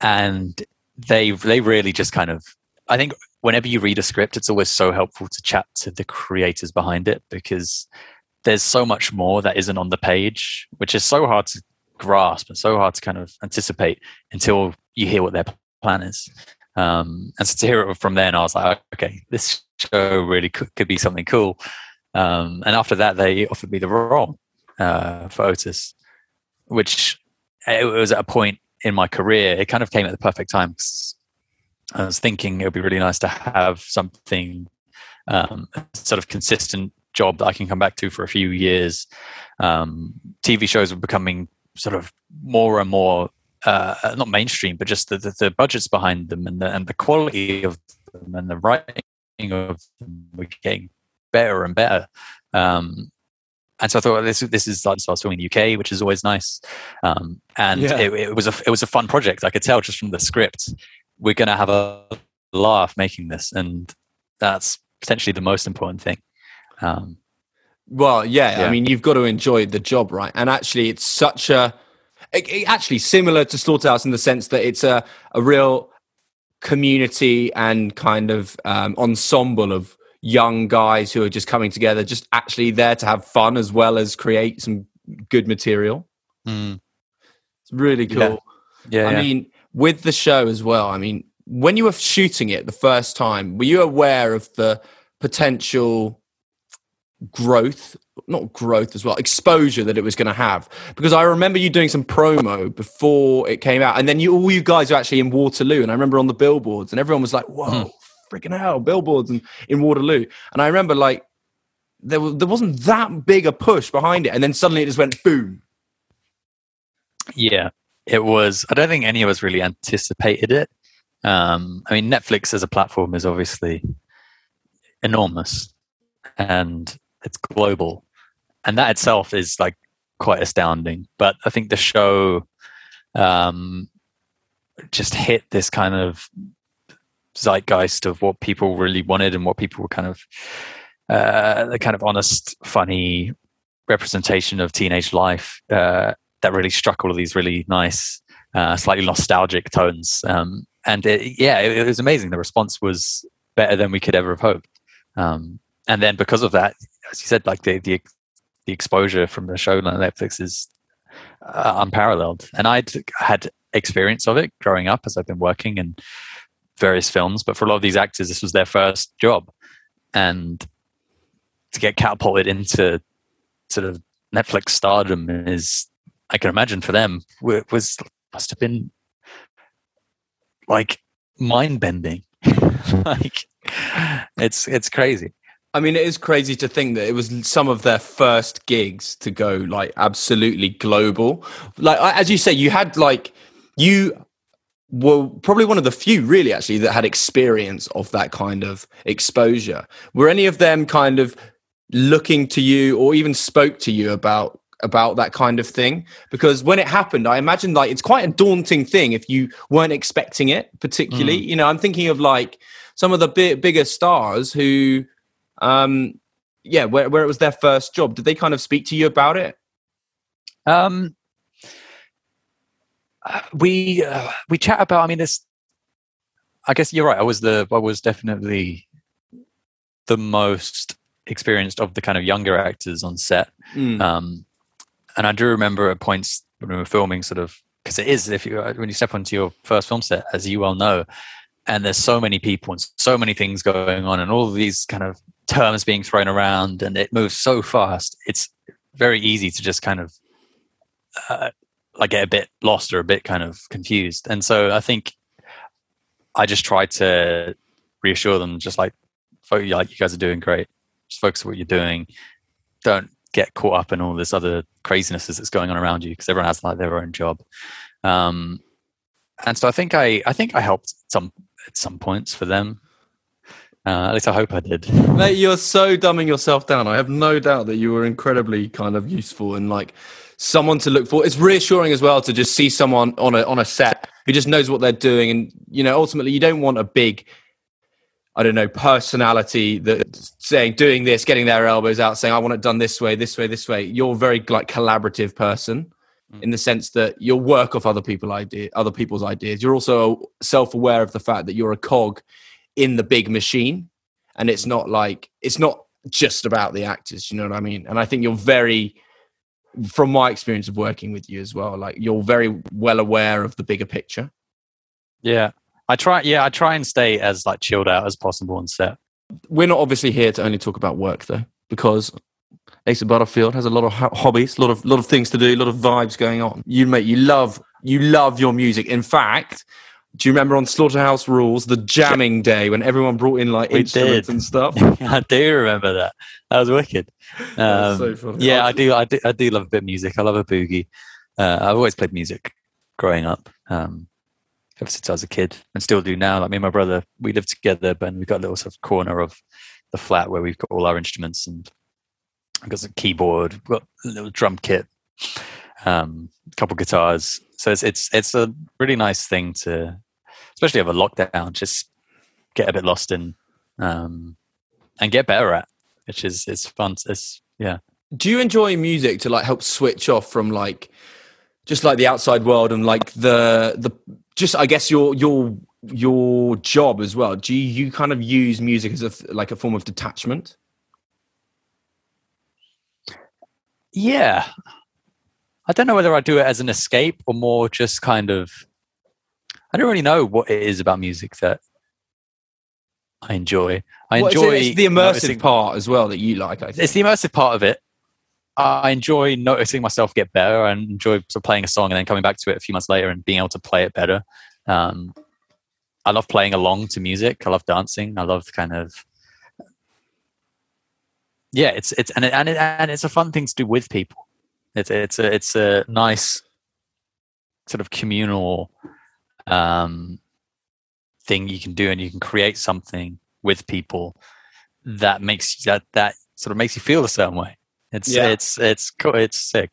and they they really just kind of, I think whenever you read a script, it's always so helpful to chat to the creators behind it because there's so much more that isn't on the page, which is so hard to grasp and so hard to kind of anticipate until you hear what their plan is. Um, and so to hear it from then, I was like, okay, this show really could, could be something cool. Um, and after that, they offered me the role uh, for Otis, which it was at a point in my career. It kind of came at the perfect time. I was thinking it would be really nice to have something um, sort of consistent job that I can come back to for a few years. Um, TV shows were becoming sort of more and more uh, not mainstream, but just the, the, the budgets behind them and the and the quality of them and the writing of them were getting better and better. Um, and so I thought this this is like so I was filming in the UK, which is always nice. Um, and Yeah. it, it was a it was a fun project. I could tell just from the script we're going to have a laugh making this, and that's potentially the most important thing. Um, Well, yeah, I mean, you've got to enjoy the job, right? And actually, it's such a, it, it actually similar to Slaughterhouse in the sense that it's a, a real community and kind of um, ensemble of young guys who are just coming together, just actually there to have fun as well as create some good material. mm, It's really cool. Yeah. yeah, I yeah. mean, with the show as well, I mean, when you were shooting it the first time, were you aware of the potential growth, not growth as well, exposure that it was going to have? Because I remember you doing some promo before it came out, and then you all you guys were actually in Waterloo, and I remember on the billboards, and everyone was like, "Whoa, hmm. freaking hell, billboards!" and in Waterloo, and I remember like there was there wasn't that big a push behind it, and then suddenly it just went boom. Yeah, it was. I don't think any of us really anticipated it. Um, I mean, Netflix as a platform is obviously enormous and it's global, and that itself is like quite astounding. But I think the show um, just hit this kind of zeitgeist of what people really wanted and what people were kind of uh, the kind of honest, funny representation of teenage life uh, that really struck all of these really nice, uh, slightly nostalgic tones. Um, and it, yeah, it, it was amazing. The response was better than we could ever have hoped. Um, and then because of that, as you said, like the the, the exposure from the show on Netflix is uh, unparalleled. And I'd had experience of it growing up as I've been working in various films, but for a lot of these actors, this was their first job, and to get catapulted into sort of Netflix stardom is, I can imagine for them, was must have been like mind bending. like it's it's crazy. I mean, it is crazy to think that it was some of their first gigs to go like absolutely global. Like as you say, you had like you were probably one of the few really actually that had experience of that kind of exposure. Were any of them kind of looking to you or even spoke to you about about that kind of thing. Because when it happened i imagine like it's quite a daunting thing if you weren't expecting it particularly. Mm. you know i'm thinking of like some of the big, bigger stars who um yeah where, where it was their first job. Did they kind of speak to you about it? Um uh, we uh, we chat about i mean this i guess you're right i was the i was definitely the most experienced of the kind of younger actors on set. Mm. um and I do remember at points when we were filming, sort of because it is if you when you step onto your first film set, as you well know, and there's so many people and so many things going on, and all these kind of terms being thrown around, and it moves so fast. It's very easy to just kind of uh, like get a bit lost or a bit kind of confused. And so I think I just try to reassure them, just like, like you guys are doing great. Just focus on what you're doing. Don't get caught up in all this other craziness that's going on around you because everyone has like their own job. Um, and so I think I I think I helped some at some points for them. Uh, at least I hope I did. Mate, you're so dumbing yourself down. I have no doubt that you were incredibly kind of useful and like someone to look for. It's reassuring as well to just see someone on a on a set who just knows what they're doing. And you know, ultimately, you don't want a big I don't know, personality that saying doing this, getting their elbows out, saying I want it done this way, this way, this way. You're a very like collaborative person mm. in the sense that you'll work off other people idea, other people's ideas. You're also self-aware of the fact that you're a cog in the big machine, and it's not like it's not just about the actors. You know what I mean? And I think you're very, from my experience of working with you as well, like you're very well aware of the bigger picture. Yeah, I try, yeah, I try and stay as like chilled out as possible on set. We're not obviously here to only talk about work though, because Asa Butterfield has a lot of hobbies, a lot of lot of things to do, a lot of vibes going on. You mate, you love you love your music. In fact, do you remember on Slaughterhouse Rulez the jamming day when everyone brought in like we instruments did. and stuff? I do remember that. That was wicked. Um, so yeah, I do, I do. I do love a bit of music. I love a boogie. Uh, I've always played music growing up. Um, ever since I was a kid and still do now. Like me and my brother, we live together, but we've got a little sort of corner of the flat where we've got all our instruments and I've got some keyboard, we've got a little drum kit, um, a couple guitars. So it's it's it's a really nice thing to, especially over lockdown, just get a bit lost in um, and get better at, which is it's fun. It's yeah. Do you enjoy music to like help switch off from like just like the outside world and like the the just I guess your your your job as well. Do you, you kind of use music as a like a form of detachment? Yeah, I don't know whether I do it as an escape or more just kind of. I don't really know what it is about music that I enjoy. I well, enjoy it's, it's the immersive noticing, part as well that you like. I think. It's the immersive part of it, I enjoy noticing myself get better and enjoy sort of playing a song and then coming back to it a few months later and being able to play it better. Um, I love playing along to music. I love dancing. I love kind of yeah. It's it's and it, and it, and it's a fun thing to do with people. It's it's a it's a nice sort of communal um, thing you can do, and you can create something with people that makes that that sort of makes you feel a certain way. It's yeah. it's it's. It's sick.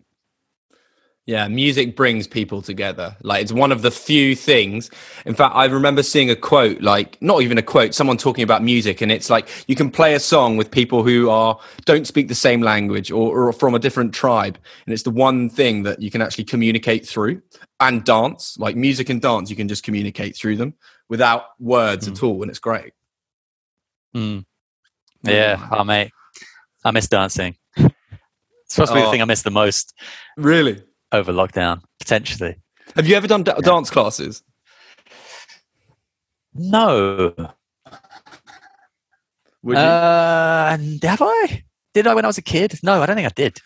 Yeah, music brings people together. Like it's one of the few things. In fact, I remember seeing a quote, like not even a quote, someone talking about music, and it's like you can play a song with people who are don't speak the same language or, or from a different tribe, and it's the one thing that you can actually communicate through. And dance, like music and dance, you can just communicate through them without words mm. at all, and it's great. Mm. Yeah, oh mate, I miss dancing. It's supposed to be the Oh. thing I miss the most Really? over lockdown, potentially. Have you ever done da- dance classes? No. Would you? Uh, and have I? Did I when I was a kid? No, I don't think I did.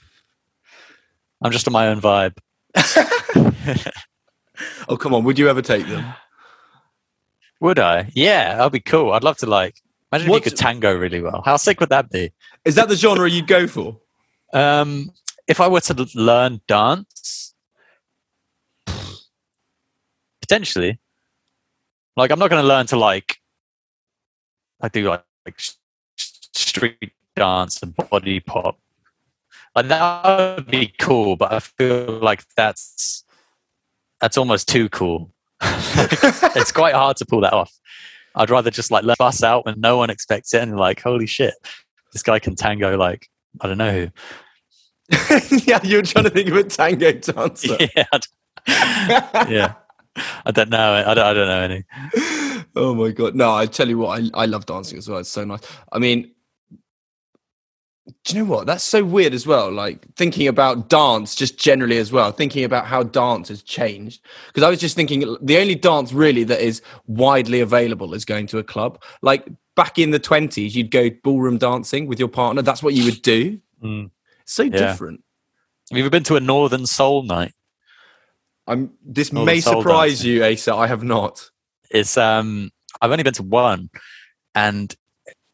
I'm just on my own vibe. oh, come on. Would you ever take them? Would I? Yeah, that'd be cool. I'd love to like imagine What- if you could tango really well. How sick would that be? Is that the genre you'd go for? Um, if I were to learn dance, potentially. Like, I'm not going to learn to like, I do like, like street dance and body pop. Like that would be cool, but I feel like that's that's almost too cool. it's quite hard to pull that off. I'd rather just like let us out when no one expects it and like, holy shit, this guy can tango like I don't know who. yeah, you're trying to think of a tango dancer. yeah, yeah. I don't know. I don't, I don't know any. oh my god! No, I tell you what, I I love dancing as well. It's so nice. I mean, do you know what? That's so weird as well. Like thinking about dance, just generally as well. Thinking about how dance has changed. Because I was just thinking, the only dance really that is widely available is going to a club. Like back in the twenties, you'd go ballroom dancing with your partner. That's what you would do. Mm. So Yeah. different. Have you ever been to a Northern Soul night? I'm. This the may soul surprise dancing. you, Asa. I have not. It's um, I've only been to one, and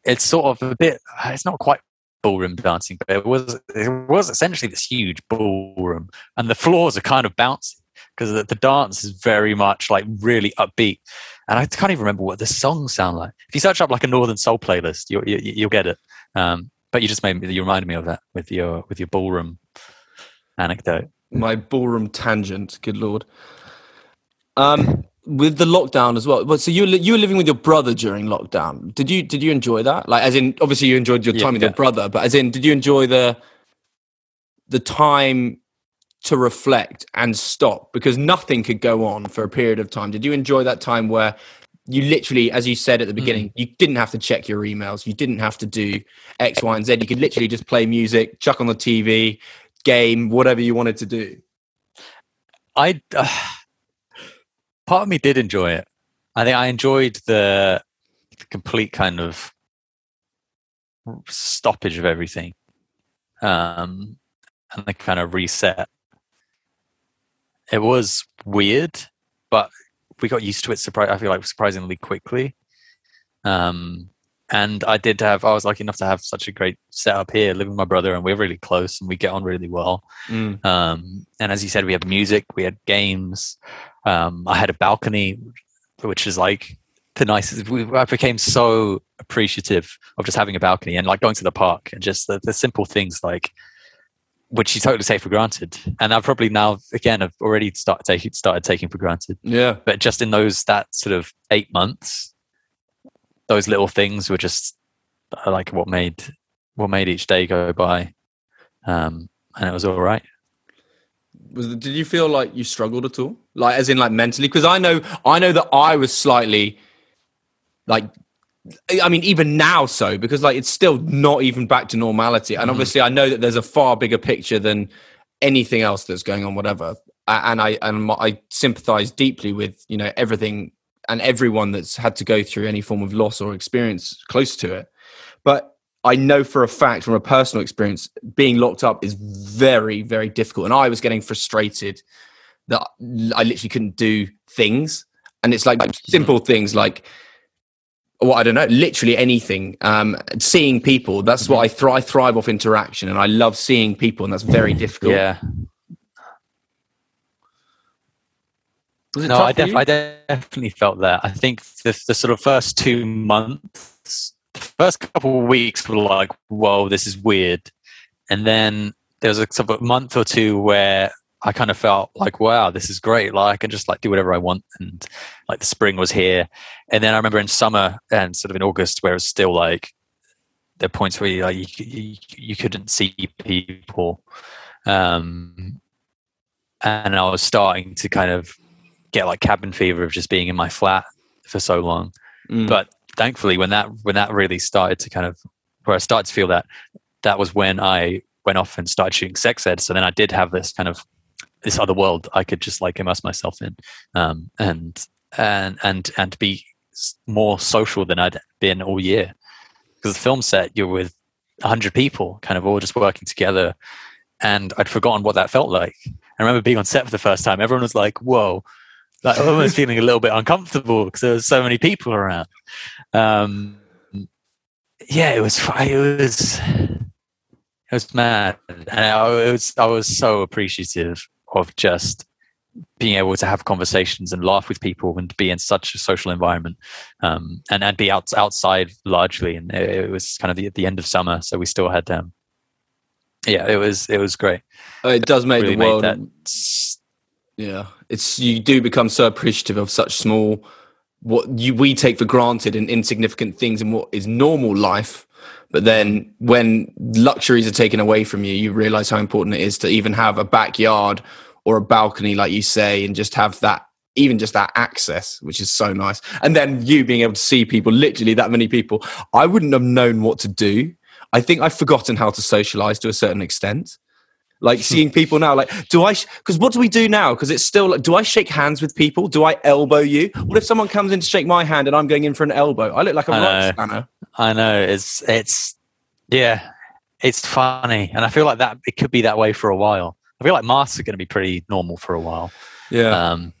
it's sort of a bit. It's not quite ballroom dancing, but it was it was essentially this huge ballroom, and the floors are kind of bouncy because the, the dance is very much like really upbeat. And I can't even remember what the songs sound like. If you search up like a Northern Soul playlist, you, you, you'll get it. Um, but you just made me, you reminded me of that with your with your ballroom anecdote. my ballroom tangent. Good lord. Um, with the lockdown as well. But so you were you were living with your brother during lockdown. Did you did you enjoy that? Like, as in, obviously you enjoyed your Yeah, time with your brother, but as in, did you enjoy the the time to reflect and stop because nothing could go on for a period of time? Did you enjoy that time where you literally, as you said at the beginning, you didn't have to check your emails, you didn't have to do X, Y, and Z. You could literally just play music, chuck on the TV, game, whatever you wanted to do. I uh, part of me did enjoy it. I think I enjoyed the, the complete kind of stoppage of everything, um, and the kind of reset. It was weird, but we got used to it. Surprise! I feel like surprisingly quickly. Um, and I did have. I was lucky enough to have such a great setup here, living with my brother, and we're really close, and we get on really well. Um, and as you said, we had music, we had games. Um, I had a balcony, which is like the nicest. We, I became so appreciative of just having a balcony and like going to the park and just the, the simple things like which you totally take for granted. And I've probably now again have already started taking started taking for granted. Yeah. But just in those that sort of eight months, those little things were just uh, like what made what made each day go by. Um, and it was all right. Was did you feel like you struggled at all? Like as in like mentally? Because I know I know that I was slightly like I mean even now so because like it's still not even back to normality. And mm-hmm. obviously I know that there's a far bigger picture than anything else that's going on whatever. And I and I sympathize deeply with, you know, everything and everyone that's had to go through any form of loss or experience close to it. But I know for a fact from a personal experience, being locked up is very, very difficult. And I was getting frustrated that I literally couldn't do things. And it's like mm-hmm. simple things like, well, I don't know, literally anything. Um, seeing people, that's what I, thri- I thrive off interaction. And I love seeing people, and that's very difficult. Yeah. Was it no, I, def- I definitely felt that. I think the, the sort of first two months, the first couple of weeks were like, whoa, this is weird. And then there was a sort of a month or two where I kind of felt like, wow, this is great. Like I can just like do whatever I want. And like the spring was here. And then I remember in summer and sort of in August where it was still like, there are points where you, like, you, you, you couldn't see people. Um, and I was starting to kind of get like cabin fever of just being in my flat for so long. Mm. But thankfully, when that when that really started to kind of where I started to feel that that was when I went off and started shooting sex ed. So then I did have this kind of this other world I could just like immerse myself in, um, and and and and be more social than I'd been all year. Because the film set, you're with hundred people, kind of all just working together, and I'd forgotten what that felt like. I remember being on set for the first time. Everyone was like, "Whoa." Like almost feeling a little bit uncomfortable because there was so many people around. Um, yeah, it was. It was. It was mad, and I was. I was so appreciative of just being able to have conversations and laugh with people and be in such a social environment um, and and be out, outside largely. And it, it, was kind of the, the end of summer so we still had um yeah it was it was great. Oh, it does make really the world that, yeah it's you do become so appreciative of such small what you we take for granted and insignificant things in what is normal life but then when luxuries are taken away from you you realize how important it is to even have a backyard or a balcony, like you say, and just have that even just that access, which is so nice. And then you being able to see people, literally that many people, I wouldn't have known what to do. I think I've forgotten how to socialize to a certain extent. Like seeing people now, like, do I, because what do we do now? Because it's still like, do I shake hands with people? Do I elbow you? What if someone comes in to shake my hand and I'm going in for an elbow? I look like a rock spanner. I know. It's, it's, yeah, it's funny. And I feel like that, it could be that way for a while. I feel like masks are going to be pretty normal for a while. Yeah. Um,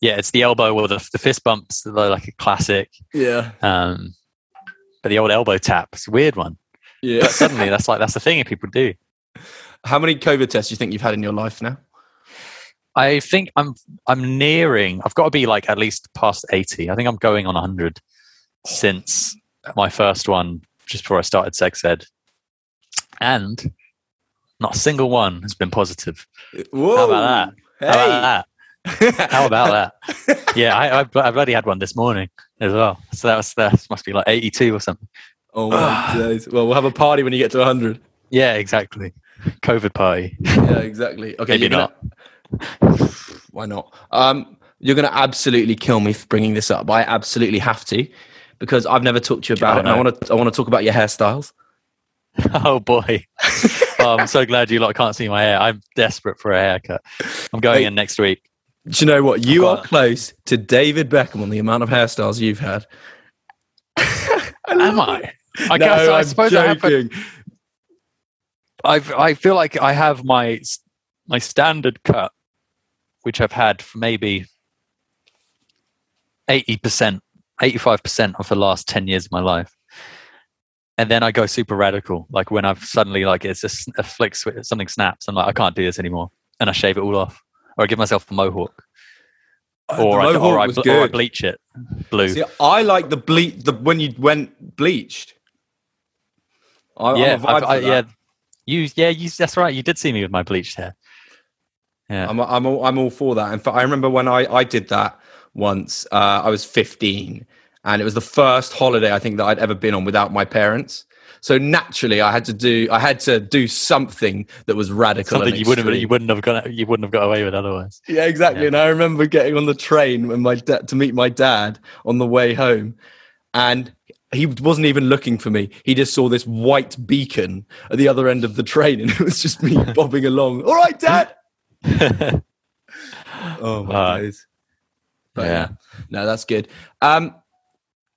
yeah, it's the elbow or the, the fist bumps. They're like a classic. Yeah. Um, but the old elbow tap, it's a weird one. Yeah. But suddenly, that's like that's the thing people do. How many COVID tests do you think you've had in your life now? I think I'm I'm nearing. I've got to be like at least past eighty. I think I'm going on hundred since my first one, just before I started sex ed. And not a single one has been positive. Whoa. How about that? Hey. How about that? How about that? Yeah, I, I, I bloody had one this morning as well. So that was that must be like eighty-two or something. Oh my days! Well, we'll have a party when you get to hundred. Yeah, exactly. COVID party. Yeah, exactly. Okay, maybe gonna, not. Why not? Um, you're going to absolutely kill me for bringing this up. I absolutely have to because I've never talked to you about oh, it. I want to. I want to talk about your hairstyles. Oh boy. oh, I'm so glad you lot can't see my hair. I'm desperate for a haircut. I'm going in next week. Do you know what? You are close to David Beckham on the amount of hairstyles you've had. Am I? I no, guess I I'm suppose joking. I have I feel like I have my my standard cut, which I've had for maybe eighty percent, eighty five percent of the last ten years of my life and then I go super radical. Like when I've suddenly like it's just a flick switch, something snaps. I'm like, I can't do this anymore, and I shave it all off, or I give myself a mohawk, uh, or, I, or, I, or, I, bleach it blue. See, I like the bleach. The when you went bleached. I, yeah, I, yeah. You, yeah, you. That's right. You did see me with my bleached hair. Yeah, I'm, I'm, all, I'm all for that. And I remember when I, I did that once. Uh, I was 15 and it was the first holiday I think that I'd ever been on without my parents. So naturally, I had to do I had to do something that was radical. Something you wouldn't you wouldn't have got you wouldn't have got away with otherwise. Yeah, exactly. Yeah. And I remember getting on the train when my da- to meet my dad on the way home, and he wasn't even looking for me. He just saw this white beacon at the other end of the train, and it was just me bobbing along. All right, Dad. oh my uh, days. But yeah. yeah. no, that's good. Um,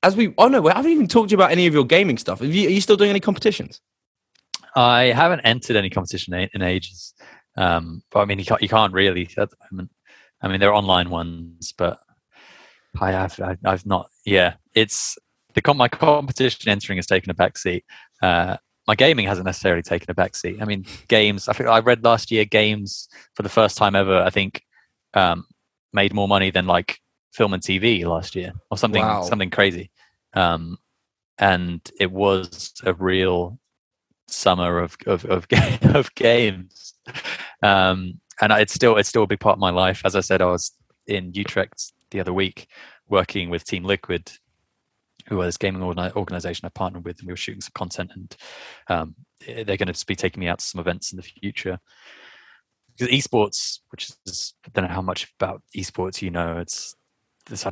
as we oh no, I haven't even talked to you about any of your gaming stuff. You, are you still doing any competitions? I haven't entered any competition in ages. Um, but I mean, you can't, you can't really at the moment. I mean, there are online ones, but I have I, have not. Yeah, it's the my competition entering has taken a backseat. Uh, my gaming hasn't necessarily taken a backseat. I mean, games. I think I read last year games for the first time ever. I think um, made more money than like film and TV last year, or something wow. something crazy. Um, and it was a real summer of of of, of games. Um, and it's still it's still a big part of my life. As I said, I was in Utrecht the other week working with Team Liquid, who was gaming organization I partnered with, and we were shooting some content. And um, they're going to be taking me out to some events in the future. Because esports, which is I don't know how much about esports you know, it's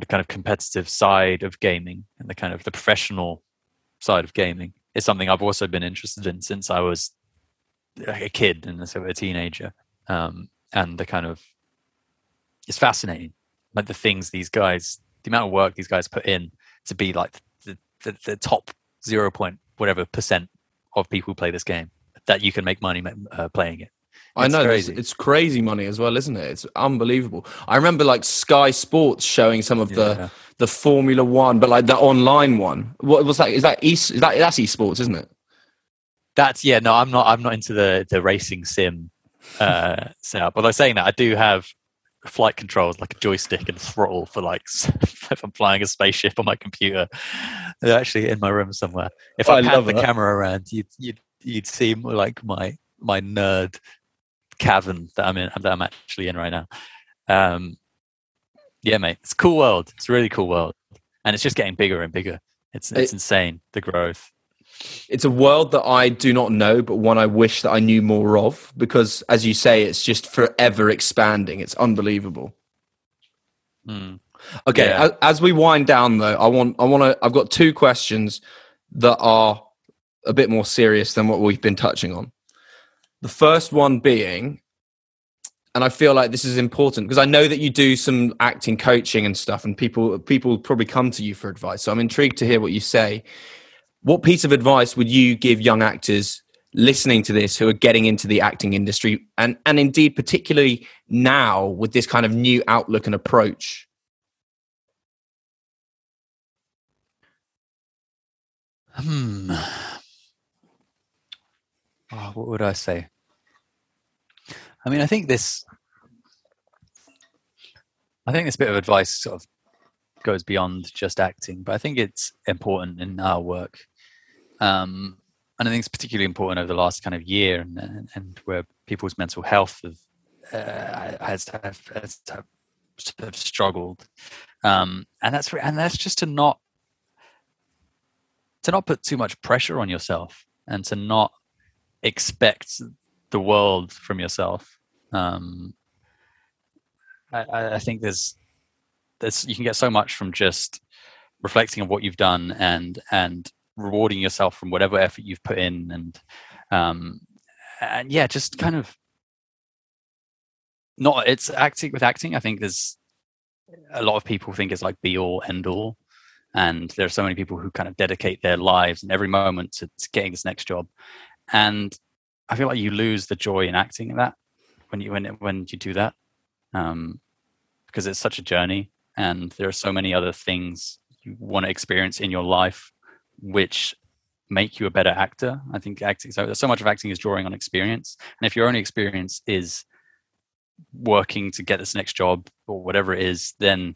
of kind of competitive side of gaming and the kind of the professional side of gaming is something I've also been interested in since I was a kid and of a teenager. Um, and the kind of it's fascinating, like the things these guys, the amount of work these guys put in to be like the, the, top zero point whatever percent of people who play this game that you can make money uh, playing it. I know crazy. it's crazy money as well, isn't it? It's unbelievable. I remember like Sky Sports showing some of the yeah. the Formula One, but like the online one. What was that? Is that East? Is that that's esports, isn't it? That's yeah. No, I'm not. I'm not into the the racing sim uh, setup. Although saying that, I do have flight controls like a joystick and throttle for like if I'm flying a spaceship on my computer. They're actually in my room somewhere. If I, I pan the that. camera around, you'd you'd you'd see like my my nerd cavern that I'm in that I'm actually in right now. Um, yeah, mate, it's a cool world. It's a really cool world, and it's just getting bigger and bigger. It's it's it, insane the growth. It's a world that I do not know, but one I wish that I knew more of because, as you say, it's just forever expanding. It's unbelievable. Mm. Okay, yeah. as, as we wind down, though, I want I want to. I've got two questions that are a bit more serious than what we've been touching on. The first one being, and I feel like this is important because I know that you do some acting coaching and stuff, and people people probably come to you for advice. So I'm intrigued to hear what you say. What piece of advice would you give young actors listening to this who are getting into the acting industry, and and indeed particularly now with this kind of new outlook and approach? Hmm oh, what would I say? I mean, I think this, I think this bit of advice sort of goes beyond just acting, but I think it's important in our work. Um, and I think it's particularly important over the last kind of year and, and, and where people's mental health have, uh, has, have, has have struggled. Um, and that's, and that's just to not, to not put too much pressure on yourself and to not expect the world from yourself. Um, I, I, think there's there's you can get so much from just reflecting on what you've done and and rewarding yourself from whatever effort you've put in and um, and yeah, just kind of not it's acting with acting. I think there's a lot of people think it's like be all end all. And there are so many people who kind of dedicate their lives and every moment to, to getting this next job and I feel like you lose the joy in acting in that when you when when you do that, um, because it's such a journey, and there are so many other things you want to experience in your life, which make you a better actor. I think acting so so much of acting is drawing on experience, and if your only experience is working to get this next job or whatever it is, then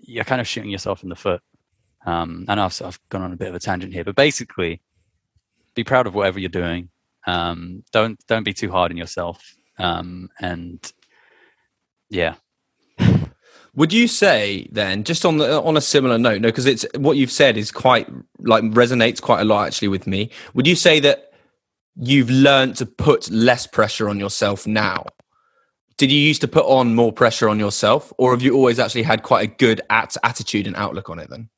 you're kind of shooting yourself in the foot. Um, know I've, I've gone on a bit of a tangent here, but basically, be proud of whatever you're doing um, don't don't be too hard on yourself um, and yeah would you say then just on the on a similar note no because it's what you've said is quite like resonates quite a lot actually with me would you say that you've learned to put less pressure on yourself now did you used to put on more pressure on yourself or have you always actually had quite a good at- attitude and outlook on it then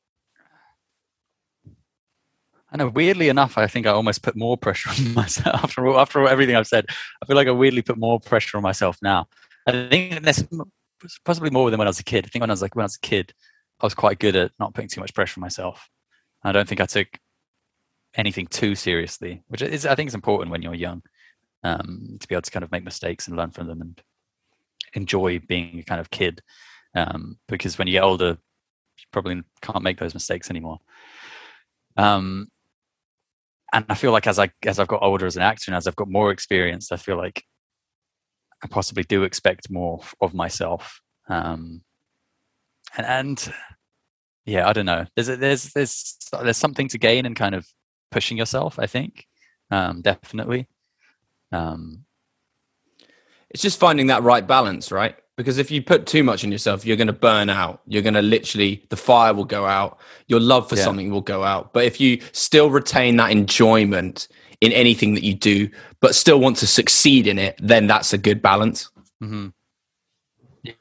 I know. Weirdly enough, I think I almost put more pressure on myself after all, after everything I've said. I feel like I weirdly put more pressure on myself now. I think that's possibly more than when I was a kid. I think when I was like when I was a kid, I was quite good at not putting too much pressure on myself. I don't think I took anything too seriously, which is I think is important when you're young um, to be able to kind of make mistakes and learn from them and enjoy being a kind of kid. Um, because when you get older, you probably can't make those mistakes anymore. Um, and I feel like as I as I've got older as an actor and as I've got more experience, I feel like I possibly do expect more of myself. Um, and, and yeah, I don't know. There's a, there's there's there's something to gain in kind of pushing yourself. I think um, definitely. Um, it's just finding that right balance, right? because if you put too much in yourself you're going to burn out you're going to literally the fire will go out your love for yeah. something will go out but if you still retain that enjoyment in anything that you do but still want to succeed in it then that's a good balance mm-hmm.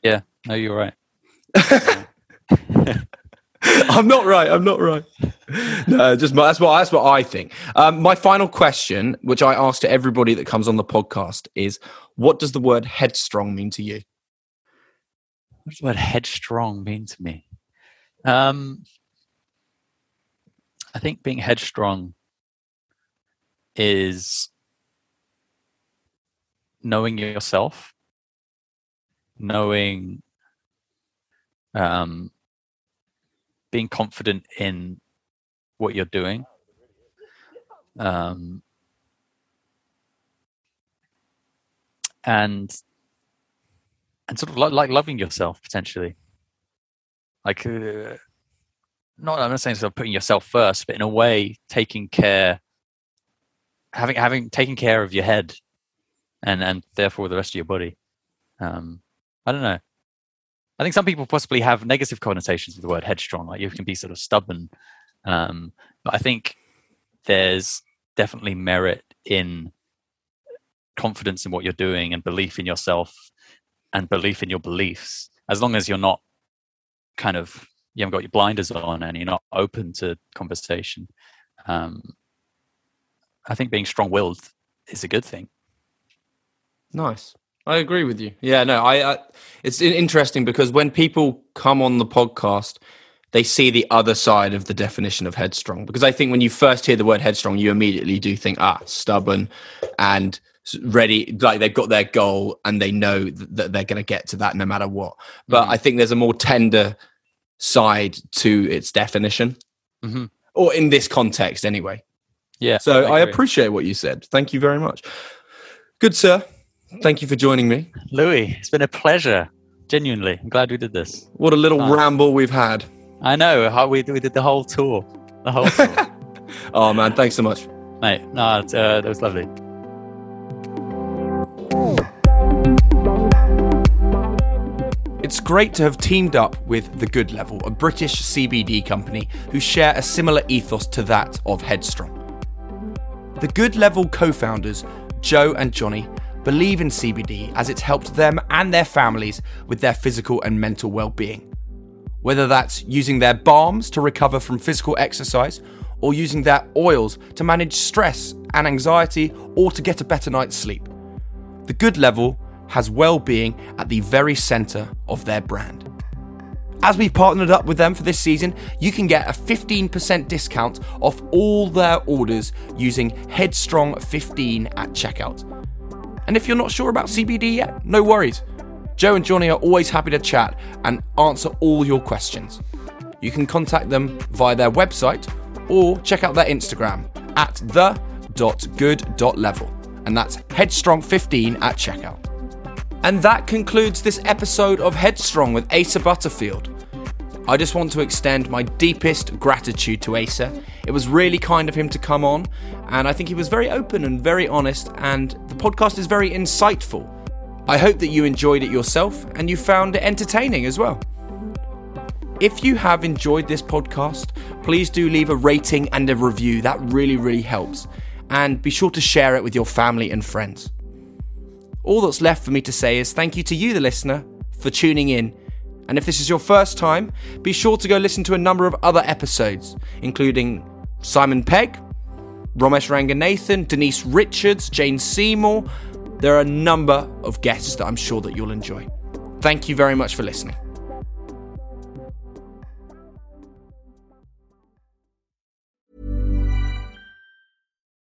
yeah no you're right I'm not right. I'm not right. No, just my, that's what that's what I think. Um, my final question, which I ask to everybody that comes on the podcast, is: What does the word headstrong mean to you? What does the word headstrong mean to me? Um, I think being headstrong is knowing yourself, knowing, um, being confident in what you're doing. Um, and and sort of like, like loving yourself potentially like uh, not i'm not saying sort of putting yourself first but in a way taking care having having taking care of your head and and therefore the rest of your body um i don't know. I think some people possibly have negative connotations with the word headstrong like you can be sort of stubborn um but i think there's definitely merit in confidence in what you're doing and belief in yourself and belief in your beliefs. As long as you're not kind of you haven't got your blinders on and you're not open to conversation um, i think being strong-willed is a good thing Nice. I agree with you. Yeah, no, I, I it's interesting because when people come on the podcast, they see the other side of the definition of headstrong. Because I think when you first hear the word headstrong, you immediately do think, ah, stubborn and ready, like they've got their goal and they know that they're going to get to that no matter what. But Mhm. I think there's a more tender side to its definition, Mhm. or in this context, anyway. Yeah So I, agree. appreciate what you said. Thank you very much. Good, sir. Thank you for joining me. louis it's been a pleasure genuinely i'm glad we did this What a little Nice. ramble we've had. i know how we, we did the whole tour the whole tour Oh, man. Thanks so much. mate no uh, that was lovely It's great to have teamed up with The Good Level, a British CBD company who share a similar ethos to that of Headstrong. The Good Level co founders, Joe and Johnny, believe in CBD as it's helped them and their families with their physical and mental well being. Whether that's using their balms to recover from physical exercise, or using their oils to manage stress and anxiety, or to get a better night's sleep. The Good Level has well being at the very centre of their brand. As we've partnered up with them for this season, you can get a 15% discount off all their orders using Headstrong15 at checkout. And if you're not sure about CBD yet, no worries. Joe and Johnny are always happy to chat and answer all your questions. You can contact them via their website or check out their Instagram at the.good.level. And that's Headstrong15 at checkout. And that concludes this episode of Headstrong with Asa Butterfield. I just want to extend my deepest gratitude to Asa. It was really kind of him to come on, and I think he was very open and very honest, and the podcast is very insightful. I hope that you enjoyed it yourself and you found it entertaining as well. If you have enjoyed this podcast, please do leave a rating and a review. That really, really helps. And be sure to share it with your family and friends. All that's left for me to say is thank you to you, the listener, for tuning in. And if this is your first time, be sure to go listen to a number of other episodes, including Simon Pegg, Romesh Ranganathan, Denise Richards, Jane Seymour. There are a number of guests that I'm sure that you'll enjoy. Thank you very much for listening.